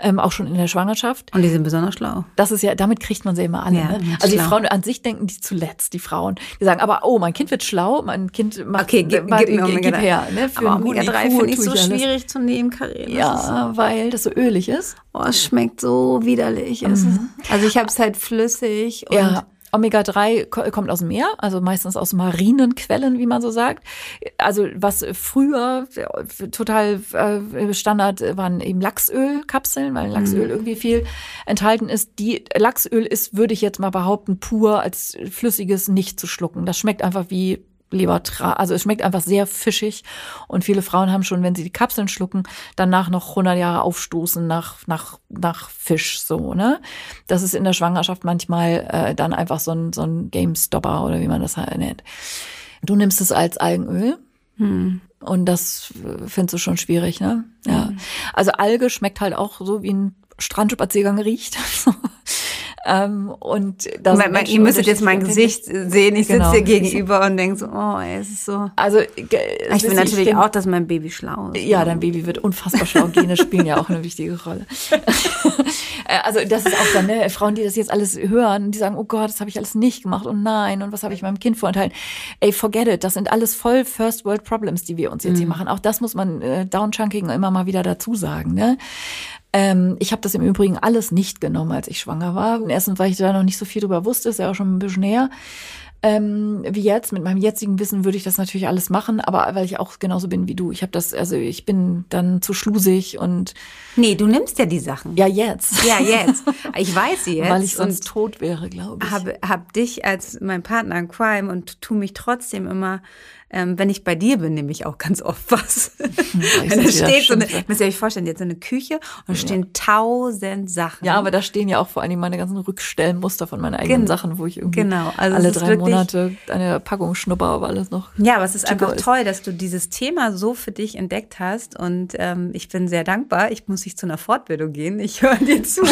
ähm, auch schon in der Schwangerschaft. Und die sind besonders schlau. Das ist ja, da damit kriegt man sie immer alle. Ja, ne? Also die. Frauen an sich denken die zuletzt, die Frauen. Die sagen, aber oh, mein Kind wird schlau, mein Kind macht, Okay, gib, gib mir Omega gib 3. her. Ne? Für Aber einen guten Omega 3 IQ finde ich so alles. schwierig zu nehmen, Karin. Ja, weil das so ölig ist. Oh, es schmeckt so widerlich. Ist, also ich habe es halt flüssig und Ja. Omega-3 ko- kommt aus dem Meer, also meistens aus marinen Quellen, wie man so sagt. Also was früher total äh, Standard waren eben Lachsölkapseln, weil Lachsöl irgendwie viel enthalten ist. Die Lachsöl ist, würde ich jetzt mal behaupten, pur als flüssiges nicht zu schlucken. Das schmeckt einfach wie Lebertra, also es schmeckt einfach sehr fischig und viele Frauen haben schon, wenn sie die Kapseln schlucken, danach noch 100 Jahre aufstoßen nach nach nach Fisch so, ne? Das ist in der Schwangerschaft manchmal äh, dann einfach so ein so ein Game-Stopper oder wie man das halt nennt. Du nimmst es als Algenöl. Und das äh, findest du schon schwierig, ne? Ja. Also Alge schmeckt halt auch so wie ein Strandspaziergang riecht. ähm, und da sind Man, man, ihr müsstet jetzt mein Gesicht sehen. Ich Genau. sitze dir gegenüber und denke so, oh, ey, es ist so. Also Ich will natürlich find- auch, dass mein Baby schlau ist. Ja, dein Baby wird unfassbar schlau. Gene spielen ja auch eine wichtige Rolle. Äh, also das ist auch dann, ne, Frauen, die das jetzt alles hören, die sagen, oh Gott, das habe ich alles nicht gemacht und nein, und was habe ich meinem Kind vorenthalten? Ey, forget it, das sind alles voll First World Problems, die wir uns jetzt hier machen. Auch das muss man äh, Downchunking immer mal wieder dazu sagen. Ne? Ähm, ich habe das im Übrigen alles nicht genommen, als ich schwanger war. Erstens, weil ich da noch nicht so viel drüber wusste, ist ja auch schon ein bisschen näher ähm, wie jetzt. Mit meinem jetzigen Wissen würde ich das natürlich alles machen, aber weil ich auch genauso bin wie du. Ich habe das, also ich bin dann zu schlusig und Nee, du nimmst ja die Sachen. ja jetzt. Ja, jetzt. Ich weiß sie jetzt. Weil ich sonst tot wäre, glaube ich. habe hab dich als mein Partner in Crime und tu mich trotzdem immer, ähm, wenn ich bei dir bin, nehme ich auch ganz oft was. ich und da steht so eine, müsst ihr euch vorstellen, jetzt so eine Küche und da stehen tausend Sachen. ja, aber da stehen ja auch vor allem meine ganzen Rückstellmuster von meinen eigenen Gen- Sachen, wo ich irgendwie genau, also alle drei Monate eine Packung schnupper, aber alles noch. Ja, aber es ist einfach ist. toll, dass du dieses Thema so für dich entdeckt hast und ähm, ich bin sehr dankbar. Ich muss nicht zu einer Fortbildung gehen. Ich höre dir zu.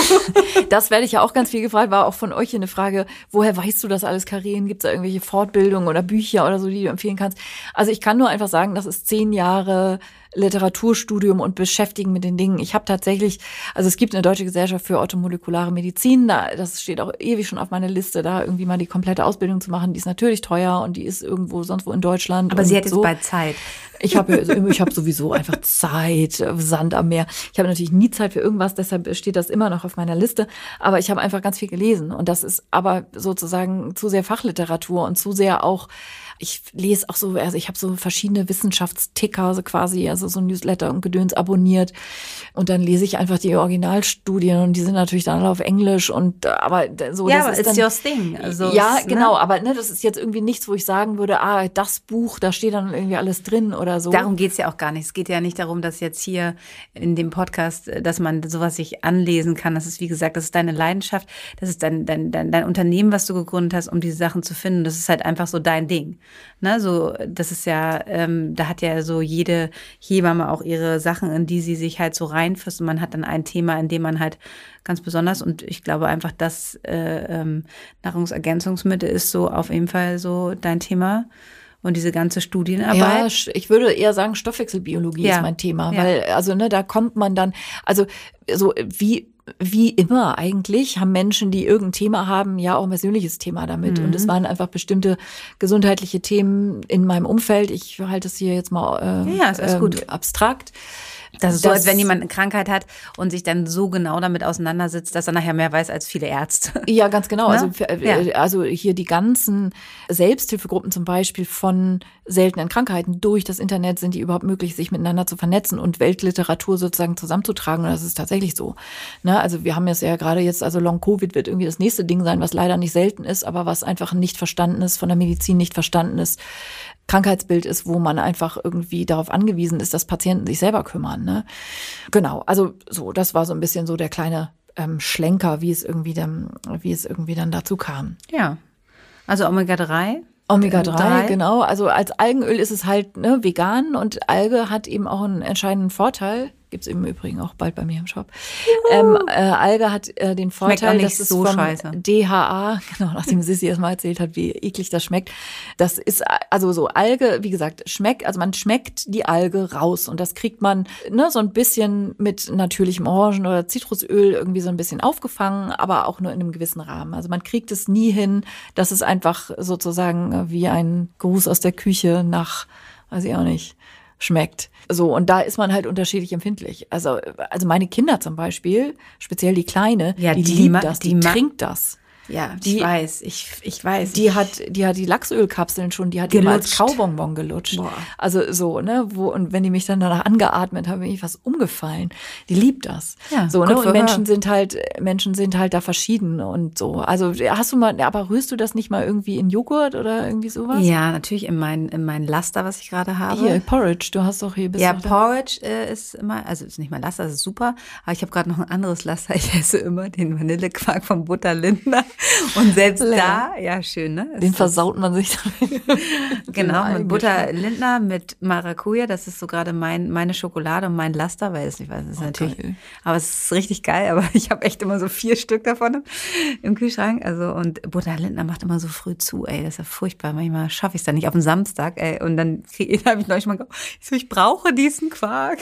Das werde ich ja auch ganz viel gefragt, war auch von euch hier eine Frage, woher weißt du das alles, Karin? Gibt es da irgendwelche Fortbildungen oder Bücher oder so, die du empfehlen kannst? Also ich kann nur einfach sagen, das ist zehn Jahre Literaturstudium und Beschäftigen mit den Dingen. Ich habe tatsächlich, also es gibt eine deutsche Gesellschaft für automolekulare Medizin, da, das steht auch ewig schon auf meiner Liste, da irgendwie mal die komplette Ausbildung zu machen. Die ist natürlich teuer und die ist irgendwo sonst wo in Deutschland. Aber sie hat jetzt so. bald Zeit. Ich habe ich hab sowieso einfach Zeit, Sand am Meer. Ich habe natürlich nie Zeit für irgendwas, deshalb steht das immer noch auf meiner Liste. Aber ich habe einfach ganz viel gelesen und das ist aber sozusagen zu sehr Fachliteratur und zu sehr auch. Ich lese auch so, also ich habe so verschiedene Wissenschaftsticker, so quasi, also so Newsletter und Gedöns abonniert. Und dann lese ich einfach die Originalstudien und die sind natürlich dann alle auf Englisch und aber so. Ja, das aber ist it's dann, your thing. Also ja, es, ne? genau, aber ne, das ist jetzt irgendwie nichts, wo ich sagen würde, ah, das Buch, da steht dann irgendwie alles drin oder so. Darum geht's ja auch gar nicht. Es geht ja nicht darum, dass jetzt hier in dem Podcast, dass man sowas sich anlesen kann. Das ist, wie gesagt, das ist deine Leidenschaft. Das ist dein, dein, dein, dein Unternehmen, was du gegründet hast, um diese Sachen zu finden. Das ist halt einfach so dein Ding. Ne, so, das ist ja, ähm, da hat ja so jede Hebamme auch ihre Sachen, in die sie sich halt so reinfasst. Und man hat dann ein Thema, in dem man halt ganz besonders und ich glaube einfach, dass äh, ähm, Nahrungsergänzungsmittel ist so auf jeden Fall so dein Thema. Und diese ganze Studienarbeit. Ja, ich würde eher sagen, Stoffwechselbiologie Ja. ist mein Thema, Ja. weil also ne, da kommt man dann, also so wie wie immer eigentlich haben Menschen, die irgendein Thema haben, ja auch ein persönliches Thema damit. Und Mhm. es waren einfach bestimmte gesundheitliche Themen in meinem Umfeld. Ich halte es hier jetzt mal äh, Ja, gut. abstrakt. Das ist so, als wenn jemand eine Krankheit hat und sich dann so genau damit auseinandersetzt, dass er nachher mehr weiß als viele Ärzte. Ja, ganz genau. Ne? Also, für- äh, Ja. also hier die ganzen Selbsthilfegruppen zum Beispiel von seltenen Krankheiten durch das Internet sind die überhaupt möglich, sich miteinander zu vernetzen und Weltliteratur sozusagen zusammenzutragen. Und das ist tatsächlich so. Ne? Also wir haben jetzt ja gerade jetzt, also Long Covid wird irgendwie das nächste Ding sein, was leider nicht selten ist, aber was einfach nicht verstanden ist, von der Medizin nicht verstanden ist. Krankheitsbild ist, wo man einfach irgendwie darauf angewiesen ist, dass Patienten sich selber kümmern. Ne? Genau, also so, das war so ein bisschen so der kleine ähm, Schlenker, wie es irgendwie dann, wie es irgendwie dann dazu kam. Ja. Also Omega-3. Omega-3, Drei. genau. Also als Algenöl ist es halt ne, vegan und Alge hat eben auch einen entscheidenden Vorteil. Gibt's im Übrigen auch bald bei mir im Shop. Ähm, äh, Alge hat äh, den Vorteil, dass es so vom scheiße. DHA, genau, nachdem Sissi erst mal erzählt hat, wie eklig das schmeckt. Das ist also so Alge, wie gesagt, schmeckt, also man schmeckt die Alge raus und das kriegt man ne, so ein bisschen mit natürlichem Orangen- oder Zitrusöl irgendwie so ein bisschen aufgefangen, aber auch nur in einem gewissen Rahmen. Also man kriegt es nie hin, dass es einfach sozusagen wie ein Gruß aus der Küche nach, weiß ich auch nicht, schmeckt. So, und da ist man halt unterschiedlich empfindlich. Also, also meine Kinder zum Beispiel, speziell die Kleine, Ja, die, die liebt das, die, die trinkt das. Ja, Die- ich weiß, ich, ich weiß. Die hat, die hat die Lachsölkapseln schon, die hat immer als. Kaubonbon gelutscht. Boah. Also so, ne, wo, und wenn die mich dann danach angeatmet haben, bin ich was umgefallen. Die liebt das. Ja, so, ne, und Menschen her. sind halt, Menschen sind halt da verschieden und so. Also hast du mal, aber rührst du das nicht mal irgendwie in Joghurt oder irgendwie sowas? ja, natürlich in mein, in mein Laster, was ich gerade habe. Hier, Porridge, du hast doch hier bist Ja, Porridge äh, ist immer, also ist nicht mein Laster, das ist super, aber ich habe gerade noch ein anderes Laster. Ich esse immer den Vanillequark von Butter Lindner und selbst Lecker. da, ja schön, ne? Es Den ist- versaut man sich dann. Genau, mit. Butter Lindner, mit Maracuja, das ist so gerade mein, meine Schokolade und mein Laster, weil es nicht weiß, das ist natürlich, geil. aber es ist richtig geil, aber ich habe echt immer so vier Stück davon im, Kühlschrank, also und Butter Lindner macht immer so früh zu, ey, das ist ja furchtbar, manchmal schaffe ich es dann nicht auf den Samstag, ey, und dann habe ich neulich mal gesagt, ich, so, ich brauche diesen Quark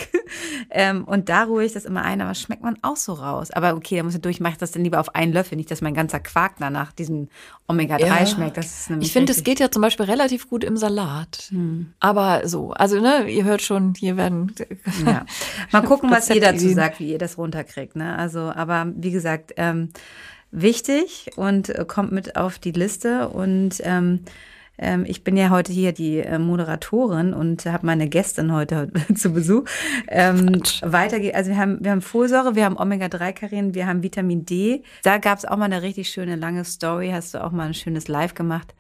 ähm, und da ruhe ich das immer ein, aber schmeckt man auch so raus, aber okay, da muss ich durch, mache ich das dann lieber auf einen Löffel, nicht, dass mein ganzer Quark danach diesem Omega-3 Ja. schmeckt, das ist nämlich Ich finde, es geht ja zum Beispiel relativ gut im Salat. Hm. Aber so, also ne, ihr hört schon, hier werden Ja. Mal gucken, was ihr dazu sagt, wie ihr das runterkriegt. Ne? Also, aber wie gesagt, ähm, wichtig und äh, kommt mit auf die Liste. Und ähm, ähm, ich bin ja heute hier die äh, Moderatorin und habe meine Gästin heute zu Besuch. Ähm, weitergeht, also wir haben, wir haben Folsäure, wir haben Omega-3-Karien, wir haben Vitamin D. Da gab es auch mal eine richtig schöne lange Story. Hast du auch mal ein schönes Live gemacht?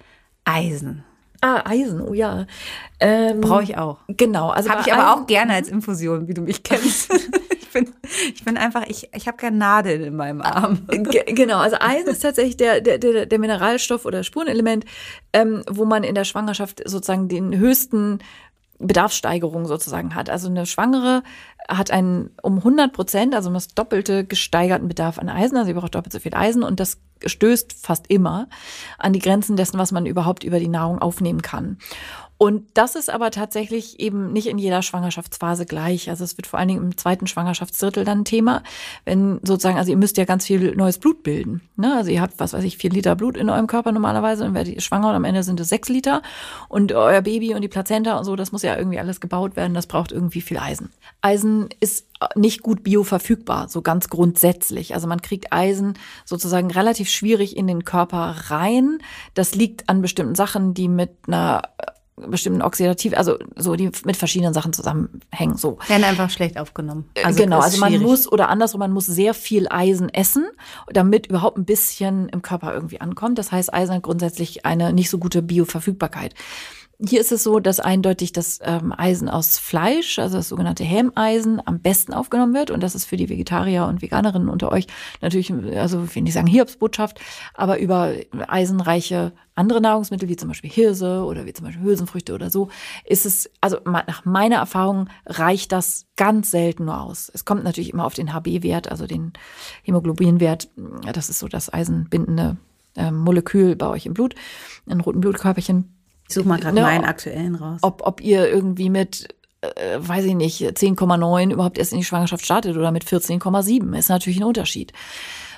Eisen. Ah, Eisen, oh ja. Ähm, Brauche ich auch. Genau, also Habe ich aber Eisen- auch gerne als Infusion, wie du mich kennst. ich, bin, ich bin einfach, ich, ich habe keine Nadel in meinem Arm. Ge- Genau, also Eisen ist tatsächlich der, der, der, der Mineralstoff oder Spurenelement, ähm, wo man in der Schwangerschaft sozusagen den höchsten Bedarfssteigerung sozusagen hat. Also eine Schwangere hat einen um 100 Prozent, also um das doppelte gesteigerten Bedarf an Eisen, also sie braucht doppelt so viel Eisen und das stößt fast immer an die Grenzen dessen, was man überhaupt über die Nahrung aufnehmen kann. Und das ist aber tatsächlich eben nicht in jeder Schwangerschaftsphase gleich. Also es wird vor allen Dingen im zweiten Schwangerschaftsdrittel dann Thema, wenn sozusagen, also ihr müsst ja ganz viel neues Blut bilden. Ne? Also ihr habt, was weiß ich, vier Liter Blut in eurem Körper normalerweise und werdet ihr schwanger und am Ende sind es sechs Liter. Und euer Baby und die Plazenta und so, das muss ja irgendwie alles gebaut werden, das braucht irgendwie viel Eisen. Eisen ist nicht gut bioverfügbar, so ganz grundsätzlich. Also man kriegt Eisen sozusagen relativ schwierig in den Körper rein. Das liegt an bestimmten Sachen, die mit einer bestimmten Oxidativ, also so die mit verschiedenen Sachen zusammenhängen. So. Werden einfach schlecht aufgenommen. Also genau, also man schwierig. muss oder andersrum, man muss sehr viel Eisen essen, damit überhaupt ein bisschen im Körper irgendwie ankommt. Das heißt, Eisen hat grundsätzlich eine nicht so gute Bioverfügbarkeit. Hier ist es so, dass eindeutig das ähm, Eisen aus Fleisch, also das sogenannte Hämeisen, am besten aufgenommen wird. Und das ist für die Vegetarier und Veganerinnen unter euch natürlich, also ich will sagen Hiobsbotschaft, aber über eisenreiche andere Nahrungsmittel, wie zum Beispiel Hirse oder wie zum Beispiel Hülsenfrüchte oder so, ist es, also nach meiner Erfahrung reicht das ganz selten nur aus. Es kommt natürlich immer auf den HB-Wert, also den Hämoglobinwert. Das ist so das eisenbindende äh, Molekül bei euch im Blut, in roten Blutkörperchen Ich suche mal gerade Ne, meinen aktuellen raus. ob, ob ihr irgendwie mit, äh, weiß ich nicht, 10,9 überhaupt erst in die Schwangerschaft startet oder mit 14,7, ist natürlich ein Unterschied.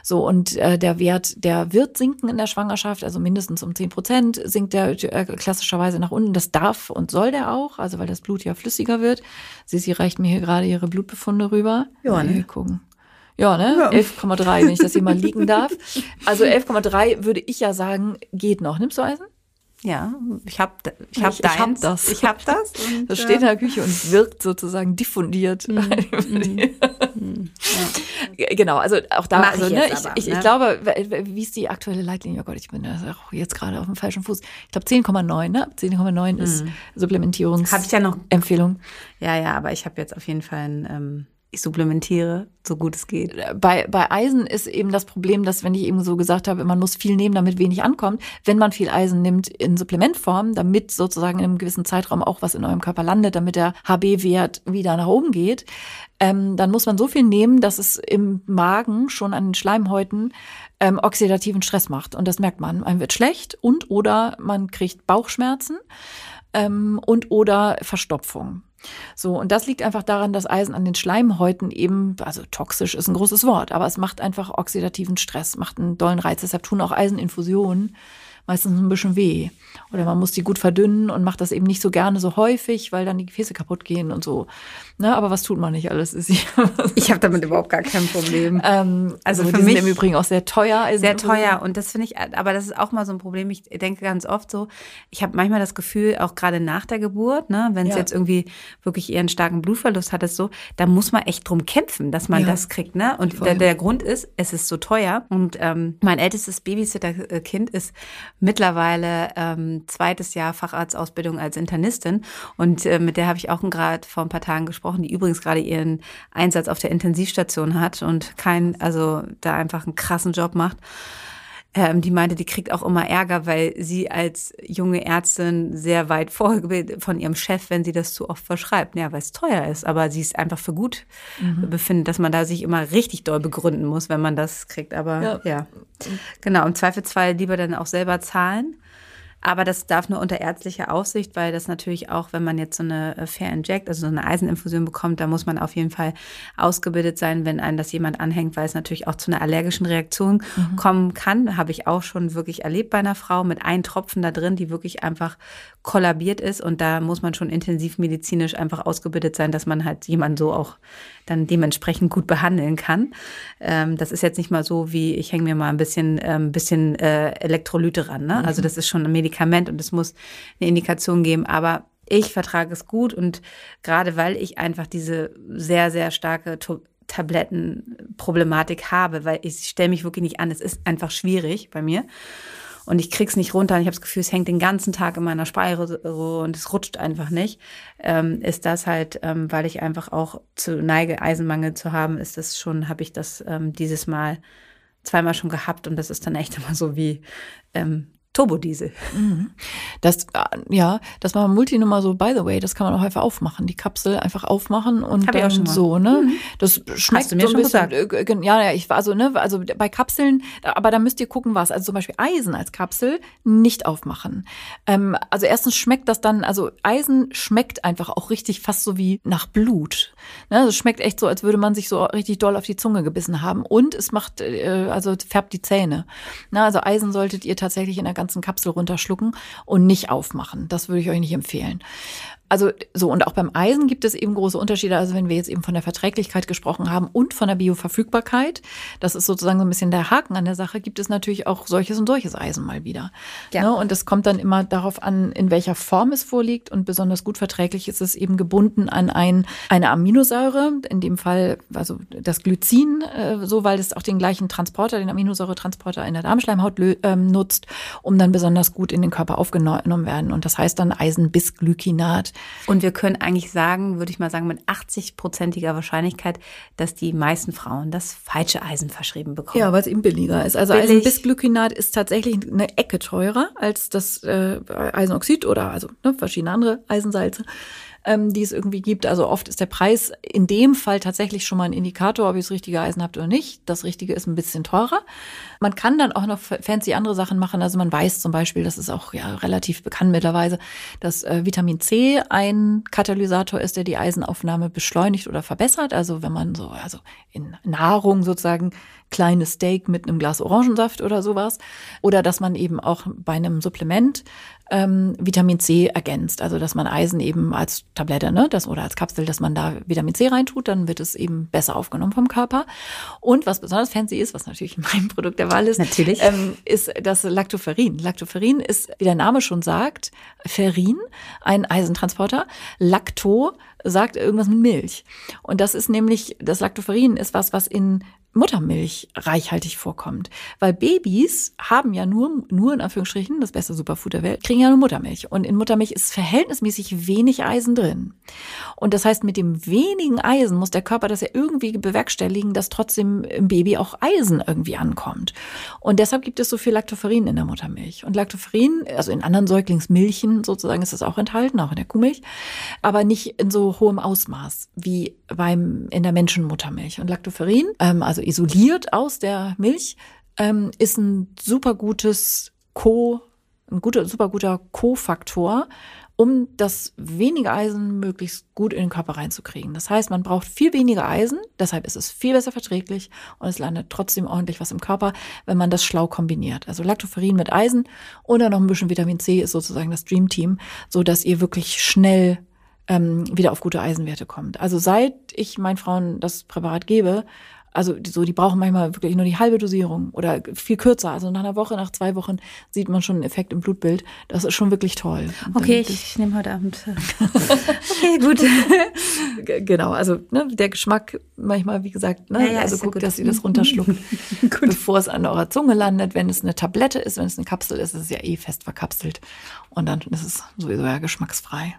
So, und äh, der Wert, der wird sinken in der Schwangerschaft, also mindestens um 10 Prozent sinkt der äh, klassischerweise nach unten. Das darf und soll der auch, also weil das Blut ja flüssiger wird. Sisi reicht mir hier gerade ihre Blutbefunde rüber. Ja, ne? Gucken. Ja, ne? 11,3, wenn ich das hier mal liegen darf. Also 11,3 würde ich ja sagen, geht noch. Nimmst du Eisen? Ja, ich habe ich hab Ich- ich hab das. Ich habe das. Und, Das äh, steht in der Küche und wirkt sozusagen diffundiert. Genau, also auch da, Mach also, ich ne, ich, aber, ich, ne? ich glaube, wie ist die aktuelle Leitlinie? Oh Gott, ich bin jetzt gerade auf dem falschen Fuß. Ich glaube 10,9, ne? 10,9 ist Supplementierungsempfehlung. Hab ich ja noch. Empfehlung. Ja, ja, aber ich habe jetzt auf jeden Fall ein. Ähm, ich supplementiere, so gut es geht. Bei, bei Eisen ist eben das Problem, dass, wenn ich eben so gesagt habe, man muss viel nehmen, damit wenig ankommt, wenn man viel Eisen nimmt in Supplementform, damit sozusagen in einem gewissen Zeitraum auch was in eurem Körper landet, damit der HB-Wert wieder nach oben geht, ähm, dann muss man so viel nehmen, dass es im Magen schon an den Schleimhäuten ähm, oxidativen Stress macht. Und das merkt man. Man wird schlecht und oder man kriegt Bauchschmerzen ähm, und oder Verstopfung. So, und das liegt einfach daran, dass Eisen an den Schleimhäuten eben, also toxisch ist ein großes Wort, aber es macht einfach oxidativen Stress, macht einen dollen Reiz. Deshalb tun auch Eiseninfusionen meistens ein bisschen weh. Oder man muss die gut verdünnen und macht das eben nicht so gerne so häufig, weil dann die Gefäße kaputt gehen und so. Ne, aber was tut man nicht alles? Ist ich habe damit überhaupt gar kein Problem. Ähm, also für mich im Übrigen auch sehr teuer. Also sehr teuer und das finde ich, aber das ist auch mal so ein Problem. Ich denke ganz oft so, ich habe manchmal das Gefühl, auch gerade nach der Geburt, ne, wenn es ja. jetzt irgendwie wirklich eher einen starken Blutverlust hat, ist so, da muss man echt drum kämpfen, dass man ja. das kriegt. Ne? Und der, der, Grund ist, es ist so teuer. Und ähm, mein ältestes Babysitter-Kind ist mittlerweile ähm, zweites Jahr Facharztausbildung als Internistin und äh, mit der habe ich auch gerade vor ein paar Tagen gesprochen gesprochen, die übrigens gerade ihren Einsatz auf der Intensivstation hat und kein, also da einfach einen krassen Job macht. Ähm, die meinte, die kriegt auch immer Ärger, weil sie als junge Ärztin sehr weit vorgebildet von ihrem Chef, wenn sie das zu oft verschreibt. Ja, weil es teuer ist, aber sie ist einfach für gut mhm. befindet, dass man da sich immer richtig doll begründen muss, wenn man das kriegt. Aber ja, ja. genau, im Zweifelsfall lieber dann auch selber zahlen. Aber das darf nur unter ärztlicher Aufsicht, weil das natürlich auch, wenn man jetzt so eine äh, Fair Inject, also so eine Eiseninfusion bekommt, da muss man auf jeden Fall ausgebildet sein, wenn einem das jemand anhängt, weil es natürlich auch zu einer allergischen Reaktion mhm. kommen kann. Habe ich auch schon wirklich erlebt bei einer Frau mit einem Tropfen da drin, die wirklich einfach kollabiert ist. Und da muss man schon intensiv medizinisch einfach ausgebildet sein, dass man halt jemanden so auch dann dementsprechend gut behandeln kann. Ähm, das ist jetzt nicht mal so, wie ich hänge mir mal ein bisschen, ähm, bisschen äh, Elektrolyte ran. Ne? Also mhm. das ist schon ein Medikament und es muss eine Indikation geben. Aber ich vertrage es gut und gerade weil ich einfach diese sehr, sehr starke Tablettenproblematik habe, weil ich stelle mich wirklich nicht an. Es ist einfach schwierig bei mir und ich krieg's nicht runter und ich habe das Gefühl, es hängt den ganzen Tag in meiner Speiseröhre und es rutscht einfach nicht, ähm, ist das halt, ähm, weil ich einfach auch zu neige, Eisenmangel zu haben, ist das schon, habe ich das ähm, dieses Mal zweimal schon gehabt und das ist dann echt immer so wie ähm, Turbodiesel. Mhm. Das, äh, ja, das war Multinummer so, by the way, das kann man auch einfach aufmachen. Die Kapsel einfach aufmachen und dann so, ne? Mhm. Das schmeckt Hast du mir so ein bisschen, gesagt. Äh, ja, ja, ich war so, ne, also bei Kapseln, aber da müsst ihr gucken, was. Also zum Beispiel Eisen als Kapsel nicht aufmachen. Ähm, also erstens schmeckt das dann, also Eisen schmeckt einfach auch richtig fast so wie nach Blut. Ne? Also es schmeckt echt so, als würde man sich so richtig doll auf die Zunge gebissen haben. Und es macht, äh, also färbt die Zähne. Na, also Eisen solltet ihr tatsächlich in der ganzen Kapsel runterschlucken und nicht aufmachen. Das würde ich euch nicht empfehlen. Also so, und auch beim Eisen gibt es eben große Unterschiede. Also wenn wir jetzt eben von der Verträglichkeit gesprochen haben und von der Bioverfügbarkeit, das ist sozusagen so ein bisschen der Haken an der Sache, gibt es natürlich auch solches und solches Eisen mal wieder. Ja. Ne? Und es kommt dann immer darauf an, in welcher Form es vorliegt. Und besonders gut verträglich ist es eben gebunden an ein, eine Aminosäure, in dem Fall also das Glycin, äh, so weil es auch den gleichen Transporter, den Aminosäuretransporter in der Darmschleimhaut äh, nutzt, um dann besonders gut in den Körper aufgenommen werden. Und das heißt dann Eisenbisglycinat. Und wir können eigentlich sagen, würde ich mal sagen, mit 80-prozentiger Wahrscheinlichkeit, dass die meisten Frauen das falsche Eisen verschrieben bekommen. Ja, weil es eben billiger ist. Also Billig. Eisenbisglycinat ist tatsächlich eine Ecke teurer als das äh, Eisenoxid oder also ne, verschiedene andere Eisensalze ähm, die es irgendwie gibt. Also oft ist der Preis in dem Fall tatsächlich schon mal ein Indikator, ob ihr das richtige Eisen habt oder nicht. Das Richtige ist ein bisschen teurer. Man kann dann auch noch fancy andere Sachen machen. Also man weiß zum Beispiel, das ist auch ja relativ bekannt mittlerweile, dass äh, Vitamin C ein Katalysator ist, der die Eisenaufnahme beschleunigt oder verbessert. Also wenn man so, also in Nahrung sozusagen kleines Steak mit einem Glas Orangensaft oder sowas. Oder dass man eben auch bei einem Supplement ähm, Vitamin C ergänzt. Also dass man Eisen eben als Tablette, ne, das oder als Kapsel, dass man da Vitamin C reintut, dann wird es eben besser aufgenommen vom Körper. Und was besonders fancy ist, was natürlich mein Produkt der Wahl ist, natürlich. Ähm, ist das Lactoferrin. Lactoferrin ist, wie der Name schon sagt, Ferrin, ein Eisentransporter. Lacto sagt irgendwas mit Milch. Und das ist nämlich, das Lactoferrin ist was, was in Muttermilch reichhaltig vorkommt. Weil Babys haben ja nur, nur in Anführungsstrichen, das beste Superfood der Welt, kriegen ja nur Muttermilch. Und in Muttermilch ist verhältnismäßig wenig Eisen drin. Und das heißt, mit dem wenigen Eisen muss der Körper das ja irgendwie bewerkstelligen, dass trotzdem im Baby auch Eisen irgendwie ankommt. Und deshalb gibt es so viel Lactoferrin in der Muttermilch. Und Lactoferrin, also in anderen Säuglingsmilchen sozusagen ist das auch enthalten, auch in der Kuhmilch, aber nicht in so hohem Ausmaß wie beim, in der Menschenmuttermilch. Und Lactoferrin, ähm, also isoliert aus der Milch, ähm, ist ein super gutes Co, ein guter, super guter Co-Faktor, um das wenige Eisen möglichst gut in den Körper reinzukriegen. Das heißt, man braucht viel weniger Eisen, deshalb ist es viel besser verträglich und es landet trotzdem ordentlich was im Körper, wenn man das schlau kombiniert. Also Lactoferrin mit Eisen und dann noch ein bisschen Vitamin C ist sozusagen das Dream Team, so dass ihr wirklich schnell ähm, wieder auf gute Eisenwerte kommt. Also seit ich meinen Frauen das Präparat gebe, also so, die brauchen manchmal wirklich nur die halbe Dosierung oder viel kürzer. Also nach einer Woche, nach zwei Wochen sieht man schon einen Effekt im Blutbild. Das ist schon wirklich toll. Okay, ich, ich nehme heute Abend. Äh, okay, gut. genau, also ne, der Geschmack manchmal, wie gesagt, ne, ja, ja, also guckt, dass ihr das runterschluckt, bevor es an eurer Zunge landet. Wenn es eine Tablette ist, wenn es eine Kapsel ist, ist es ja eh fest verkapselt. Und dann ist es sowieso ja geschmacksfrei.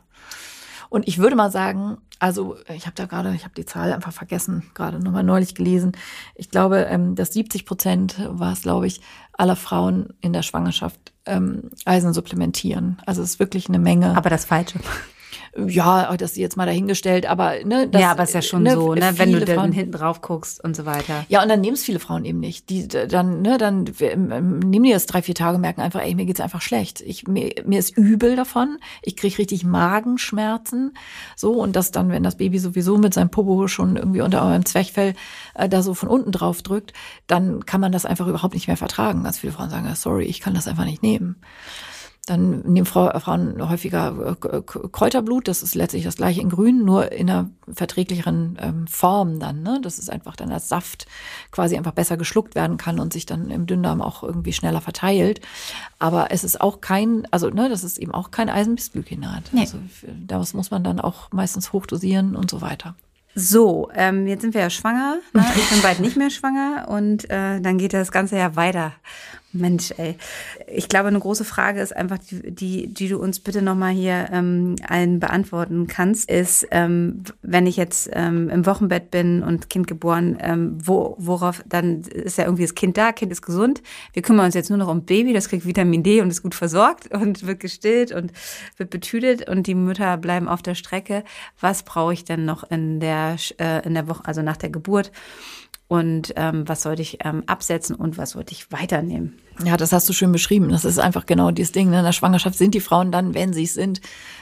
Und ich würde mal sagen, also ich habe da gerade, ich habe die Zahl einfach vergessen, gerade nochmal neulich gelesen. Ich glaube, ähm, dass 70 Prozent war es, glaube ich, aller Frauen in der Schwangerschaft ähm, Eisen supplementieren. Also es ist wirklich eine Menge. Aber das Falsche ja, das ist jetzt mal dahingestellt, aber ne, das, ja, aber ist ja schon ne, so, ne, wenn du dann hinten drauf guckst und so weiter. Ja, und dann nehmen es viele Frauen eben nicht. Die dann, ne, dann nehmen die das drei, vier Tage, merken einfach, ey, mir geht's einfach schlecht. Ich mir, mir ist übel davon. Ich krieg richtig Magenschmerzen, so und das dann, wenn das Baby sowieso mit seinem Popo schon irgendwie unter eurem Zwerchfell äh, da so von unten drauf drückt, dann kann man das einfach überhaupt nicht mehr vertragen. Ganz viele Frauen sagen, sorry, ich kann das einfach nicht nehmen. Dann nehmen Frauen häufiger äh, Kräuterblut. Das ist letztlich das gleiche in Grün, nur in einer verträglicheren ähm, Form dann. Ne? Das ist einfach dann als Saft quasi einfach besser geschluckt werden kann und sich dann im Dünndarm auch irgendwie schneller verteilt. Aber es ist auch kein, also ne, das ist eben auch kein Eisenbisglycinat. Nee. Also das muss man dann auch meistens hochdosieren und so weiter. So, ähm, jetzt sind wir ja schwanger. Ne? Ich bin bald nicht mehr schwanger und äh, dann geht das Ganze ja weiter. Mensch, ey. Ich glaube, eine große Frage ist einfach, die, die, die du uns bitte nochmal hier ähm, allen beantworten kannst, ist, ähm, wenn ich jetzt ähm, im Wochenbett bin und Kind geboren, ähm, wo, worauf, dann ist ja irgendwie das Kind da, Kind ist gesund. Wir kümmern uns jetzt nur noch um Baby, das kriegt Vitamin D und ist gut versorgt und wird gestillt und wird betütet und die Mütter bleiben auf der Strecke. Was brauche ich denn noch in der, äh, in der Woche, also nach der Geburt? Und ähm, was sollte ich ähm, absetzen und was sollte ich weiternehmen. Ja, das hast du schön beschrieben. Das ist einfach genau dieses Ding. Ne? In der Schwangerschaft sind die Frauen dann, wenn sie es sind,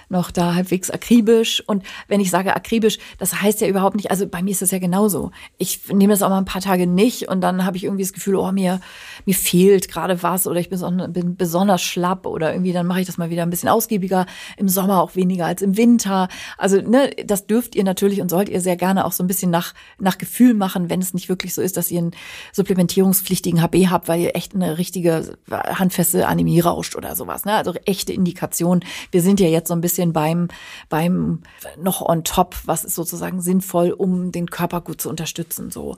noch da halbwegs akribisch. Und wenn ich sage akribisch, das heißt ja überhaupt nicht, also bei mir ist das ja genauso. Ich nehme das auch mal ein paar Tage nicht und dann habe ich irgendwie das Gefühl, oh, mir, mir fehlt gerade was oder ich bin, bin besonders schlapp oder irgendwie dann mache ich das mal wieder ein bisschen ausgiebiger. Im Sommer auch weniger als im Winter. Also, ne, das dürft ihr natürlich und sollt ihr sehr gerne auch so ein bisschen nach, nach Gefühl machen, wenn es nicht wirklich so ist, dass ihr einen supplementierungspflichtigen HB habt, weil ihr echt eine richtige handfeste Anämie rauscht oder sowas. Ne? Also echte Indikation. Wir sind ja jetzt so ein bisschen bisschen beim, beim noch on top, was ist sozusagen sinnvoll, um den Körper gut zu unterstützen, so.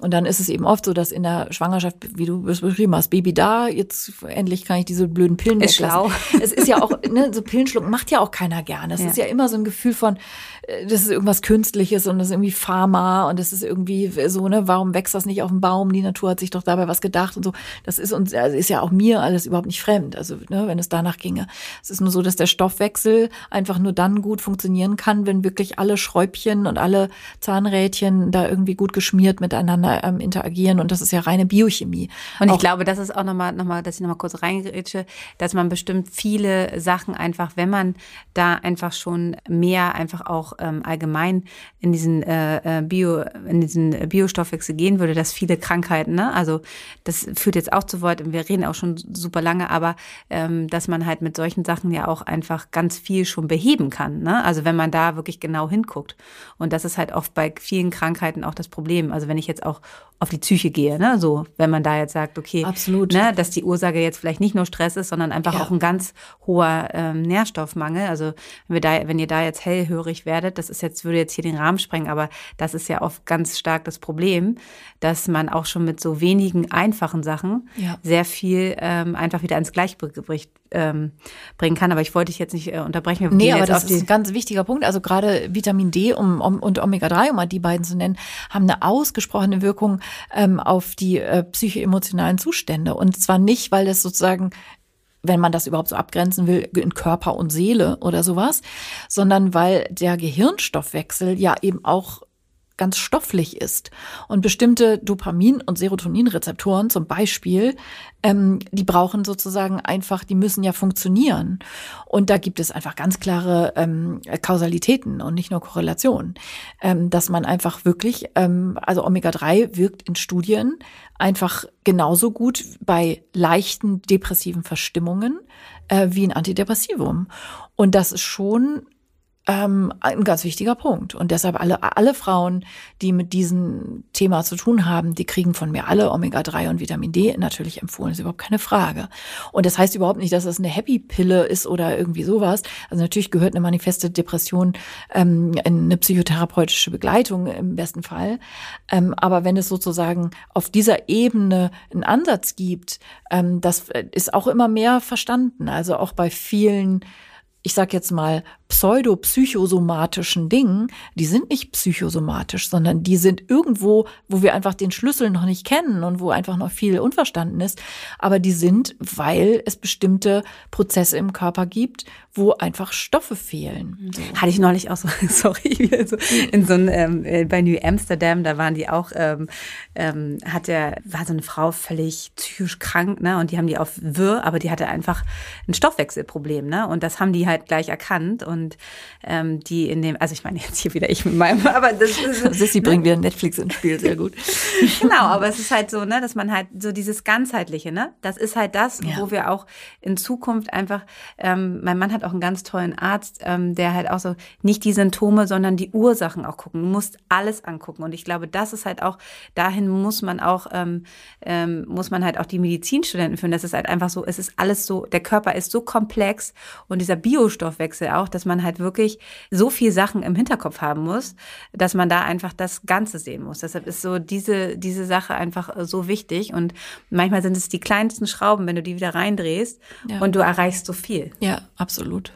Und dann ist es eben oft so, dass in der Schwangerschaft, wie du es beschrieben hast, Baby da, jetzt endlich kann ich diese blöden Pillen ist weglassen. Schlau. Es ist ja auch, ne, so Pillenschluck macht ja auch keiner gerne. Es ja. ist ja immer so ein Gefühl von, das ist irgendwas Künstliches und das ist irgendwie Pharma und das ist irgendwie so, ne, warum wächst das nicht auf dem Baum? Die Natur hat sich doch dabei was gedacht und so. Das ist uns, also ist ja auch mir alles überhaupt nicht fremd. Also, ne, wenn es danach ginge. Es ist nur so, dass der Stoffwechsel einfach nur dann gut funktionieren kann, wenn wirklich alle Schräubchen und alle Zahnrädchen da irgendwie gut geschmiert miteinander ähm, interagieren. Und das ist ja reine Biochemie. Und ich glaube, das ist auch nochmal, noch mal, dass ich nochmal kurz reingerätsche, dass man bestimmt viele Sachen einfach, wenn man da einfach schon mehr einfach auch ähm, allgemein in diesen äh, äh Bio, in diesen Biostoffwechsel gehen würde, dass viele Krankheiten, ne, also das führt jetzt auch zu Wort, wir reden auch schon super lange, aber ähm, dass man halt mit solchen Sachen ja auch einfach ganz viel schon beheben kann. Ne? Also wenn man da wirklich genau hinguckt. Und das ist halt oft bei vielen Krankheiten auch das Problem. Also wenn ich jetzt auch auf die Psyche gehe, ne? So, wenn man da jetzt sagt, okay, Absolut. Ne, dass die Ursache jetzt vielleicht nicht nur Stress ist, sondern einfach ja. auch ein ganz hoher ähm, Nährstoffmangel. Also wenn wir da, wenn ihr da jetzt hellhörig werdet, das ist jetzt, würde jetzt hier den Rahmen sprengen, aber das ist ja oft ganz stark das Problem, dass man auch schon mit so wenigen einfachen Sachen ja. sehr viel ähm, einfach wieder ins Gleichgewicht ähm, bringen kann. Aber ich wollte dich jetzt nicht äh, unterbrechen. nee, aber das ist ein ganz wichtiger Punkt. Also gerade Vitamin D um, um, und Omega-3, um mal die beiden zu nennen, haben eine ausgesprochene Wirkung ähm, auf die äh, psychoemotionalen Zustände. Und zwar nicht, weil das sozusagen wenn man das überhaupt so abgrenzen will, in Körper und Seele oder sowas, sondern weil der Gehirnstoffwechsel ja eben auch ganz stofflich ist. Und bestimmte Dopamin- und Serotoninrezeptoren zum Beispiel, ähm, die brauchen sozusagen einfach, die müssen ja funktionieren. Und da gibt es einfach ganz klare ähm, Kausalitäten und nicht nur Korrelationen. Ähm, dass man einfach wirklich, ähm, also Omega-3 wirkt in Studien einfach genauso gut bei leichten depressiven Verstimmungen äh, wie ein Antidepressivum. Und das ist schon ähm, ein ganz wichtiger Punkt. Und deshalb alle, alle Frauen, die mit diesem Thema zu tun haben, die kriegen von mir alle Omega-3 und Vitamin D natürlich empfohlen. Das ist überhaupt keine Frage. Und das heißt überhaupt nicht, dass das eine Happy-Pille ist oder irgendwie sowas. Also natürlich gehört eine manifeste Depression ähm, in eine psychotherapeutische Begleitung im besten Fall. Ähm, aber wenn es sozusagen auf dieser Ebene einen Ansatz gibt, ähm, das ist auch immer mehr verstanden. Also auch bei vielen ich sag jetzt mal, pseudopsychosomatischen Dingen, die sind nicht psychosomatisch, sondern die sind irgendwo, wo wir einfach den Schlüssel noch nicht kennen und wo einfach noch viel unverstanden ist. Aber die sind, weil es bestimmte Prozesse im Körper gibt, wo einfach Stoffe fehlen. So. Hatte ich neulich auch so, sorry, so in so einem, ähm, äh, bei New Amsterdam, da waren die auch, ähm, ähm, hat der, war so eine Frau völlig psychisch krank, ne, und die haben die auf Wirr, aber die hatte einfach ein Stoffwechselproblem, ne, und das haben die halt gleich erkannt und ähm, die in dem, also ich meine jetzt hier wieder ich mit meinem, aber das ist. Sissy bringt wieder Netflix ins Spiel, sehr gut. genau, aber es ist halt so, ne, dass man halt so dieses ganzheitliche, ne, das ist halt das, ja. wo wir auch in Zukunft einfach, ähm, mein Mann hat auch einen ganz tollen Arzt, ähm, der halt auch so nicht die Symptome, sondern die Ursachen auch gucken. Du musst alles angucken und ich glaube, das ist halt auch dahin muss man auch ähm, ähm, muss man halt auch die Medizinstudenten führen. Das ist halt einfach so, es ist alles so, der Körper ist so komplex und dieser Biostoffwechsel auch, dass man halt wirklich so viel Sachen im Hinterkopf haben muss, dass man da einfach das Ganze sehen muss. Deshalb ist so diese, diese Sache einfach so wichtig. Und manchmal sind es die kleinsten Schrauben, wenn du die wieder reindrehst ja. und du erreichst so viel. Ja, absolut. Absolut.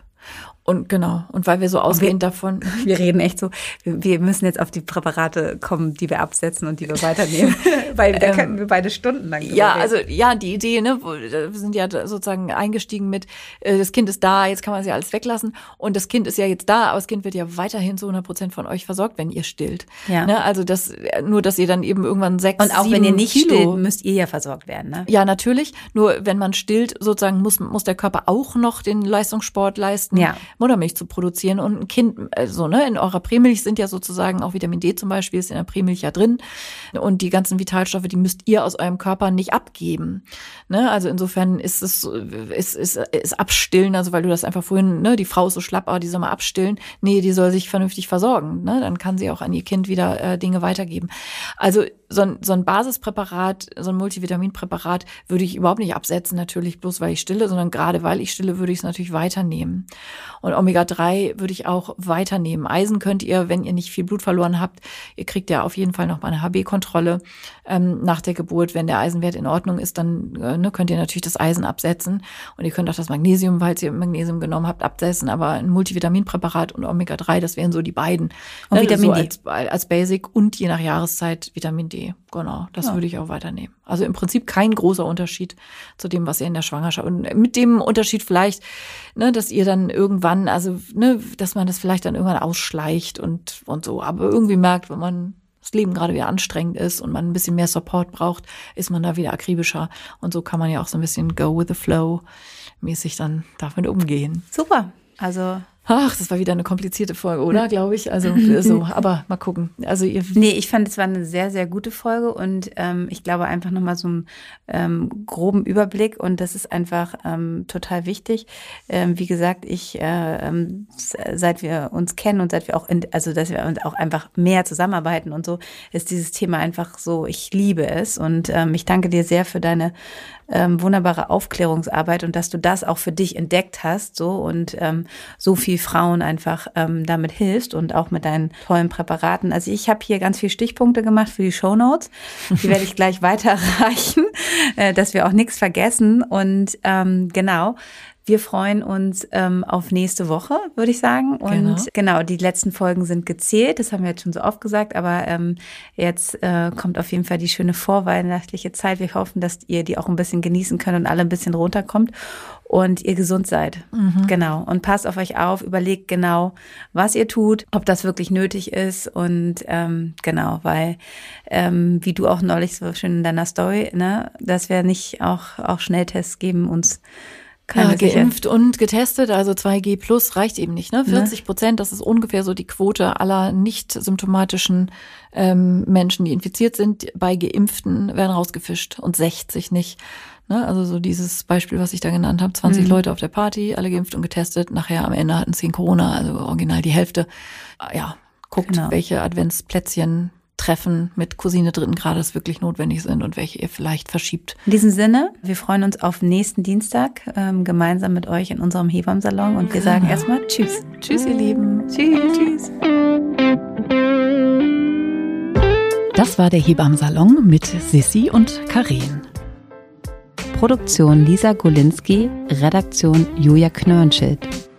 Und genau, und weil wir so ausgehend davon. Wir reden echt so, wir müssen jetzt auf die Präparate kommen, die wir absetzen und die wir weiternehmen. weil da ähm, könnten wir beide Stunden lang. Ja, reden. also ja, die Idee, ne, wir sind ja sozusagen eingestiegen mit, äh, das Kind ist da, jetzt kann man sie alles weglassen. Und das Kind ist ja jetzt da, aber das Kind wird ja weiterhin zu 100 Prozent von euch versorgt, wenn ihr stillt. Ja. Ne, also das, nur dass ihr dann eben irgendwann sechs, Und auch wenn ihr nicht Kilo, stillt, müsst ihr ja versorgt werden, ne? Ja, natürlich. Nur wenn man stillt, sozusagen muss, muss der Körper auch noch den Leistungssport leisten. Ja Muttermilch zu produzieren und ein Kind, also ne, in eurer Prämilch sind ja sozusagen auch Vitamin D zum Beispiel ist in der Prämilch ja drin und die ganzen Vitalstoffe, die müsst ihr aus eurem Körper nicht abgeben. Ne? Also insofern ist es ist, ist, ist abstillen, also weil du das einfach vorhin, ne, die Frau ist so schlapp, aber die soll mal abstillen. Nee, die soll sich vernünftig versorgen. Ne? Dann kann sie auch an ihr Kind wieder äh, Dinge weitergeben. Also so ein, so ein Basispräparat, so ein Multivitaminpräparat würde ich überhaupt nicht absetzen, natürlich bloß weil ich stille, sondern gerade weil ich stille, würde ich es natürlich weiternehmen. Und Omega-3 würde ich auch weiternehmen. Eisen könnt ihr, wenn ihr nicht viel Blut verloren habt, ihr kriegt ja auf jeden Fall noch mal eine HB-Kontrolle ähm, nach der Geburt. Wenn der Eisenwert in Ordnung ist, dann äh, ne, könnt ihr natürlich das Eisen absetzen. Und ihr könnt auch das Magnesium, falls ihr Magnesium genommen habt, absetzen. Aber ein Multivitaminpräparat und Omega-3, das wären so die beiden. Und ne, Vitamin so D. Als, als Basic und je nach Jahreszeit Vitamin D. Genau, das ja. würde ich auch weiternehmen. Also im Prinzip kein großer Unterschied zu dem, was ihr in der Schwangerschaft und mit dem Unterschied vielleicht, ne, dass ihr dann irgendwann, also ne, dass man das vielleicht dann irgendwann ausschleicht und und so, aber irgendwie merkt, wenn man das Leben gerade wieder anstrengend ist und man ein bisschen mehr Support braucht, ist man da wieder akribischer und so kann man ja auch so ein bisschen go with the flow mäßig dann damit umgehen. Super. Also Ach, das war wieder eine komplizierte Folge, oder? Glaube ich. Also so, aber mal gucken. Also ihr nee, ich fand es war eine sehr, sehr gute Folge und ähm, ich glaube einfach nochmal so einen ähm, groben Überblick und das ist einfach ähm, total wichtig. Ähm, wie gesagt, ich äh, ähm, seit wir uns kennen und seit wir auch in, also dass wir auch einfach mehr zusammenarbeiten und so, ist dieses Thema einfach so, ich liebe es und ähm, ich danke dir sehr für deine ähm, wunderbare Aufklärungsarbeit und dass du das auch für dich entdeckt hast so und ähm, so viel Frauen einfach ähm, damit hilfst und auch mit deinen tollen Präparaten. Also ich habe hier ganz viele Stichpunkte gemacht für die Show Notes. Die werde ich gleich weiterreichen, äh, dass wir auch nichts vergessen. Und ähm, genau, wir freuen uns ähm, auf nächste Woche, würde ich sagen. Und genau. genau. die letzten Folgen sind gezählt. Das haben wir jetzt schon so oft gesagt. Aber ähm, jetzt äh, kommt auf jeden Fall die schöne vorweihnachtliche Zeit. Wir hoffen, dass ihr die auch ein bisschen genießen könnt und alle ein bisschen runterkommt und ihr gesund seid. Mhm. Genau. Und passt auf euch auf, überlegt genau, was ihr tut, ob das wirklich nötig ist. Und ähm, genau, weil, ähm, wie du auch neulich so schön in deiner Story, ne, dass wir nicht auch, auch Schnelltests geben, uns keine ja, geimpft und getestet, also 2G plus reicht eben nicht. Ne? 40 Prozent, das ist ungefähr so die Quote aller nicht symptomatischen ähm, Menschen, die infiziert sind. Bei Geimpften werden rausgefischt und 60 nicht. Ne? Also so dieses Beispiel, was ich da genannt habe, 20 mhm. Leute auf der Party, alle geimpft und getestet. Nachher am Ende hatten 10 Corona, also original die Hälfte. Ja, guckt, genau. welche Adventsplätzchen Treffen mit Cousine dritten Grades wirklich notwendig sind und welche ihr vielleicht verschiebt. In diesem Sinne, wir freuen uns auf nächsten Dienstag ähm, gemeinsam mit euch in unserem Hebammsalon und wir sagen erstmal Tschüss. Tschüss, ihr Lieben. Tschüss. Tschüss. Das war der Hebammsalon mit Sissi und Karen. Produktion Lisa Golinski, Redaktion Julia Knörnschild.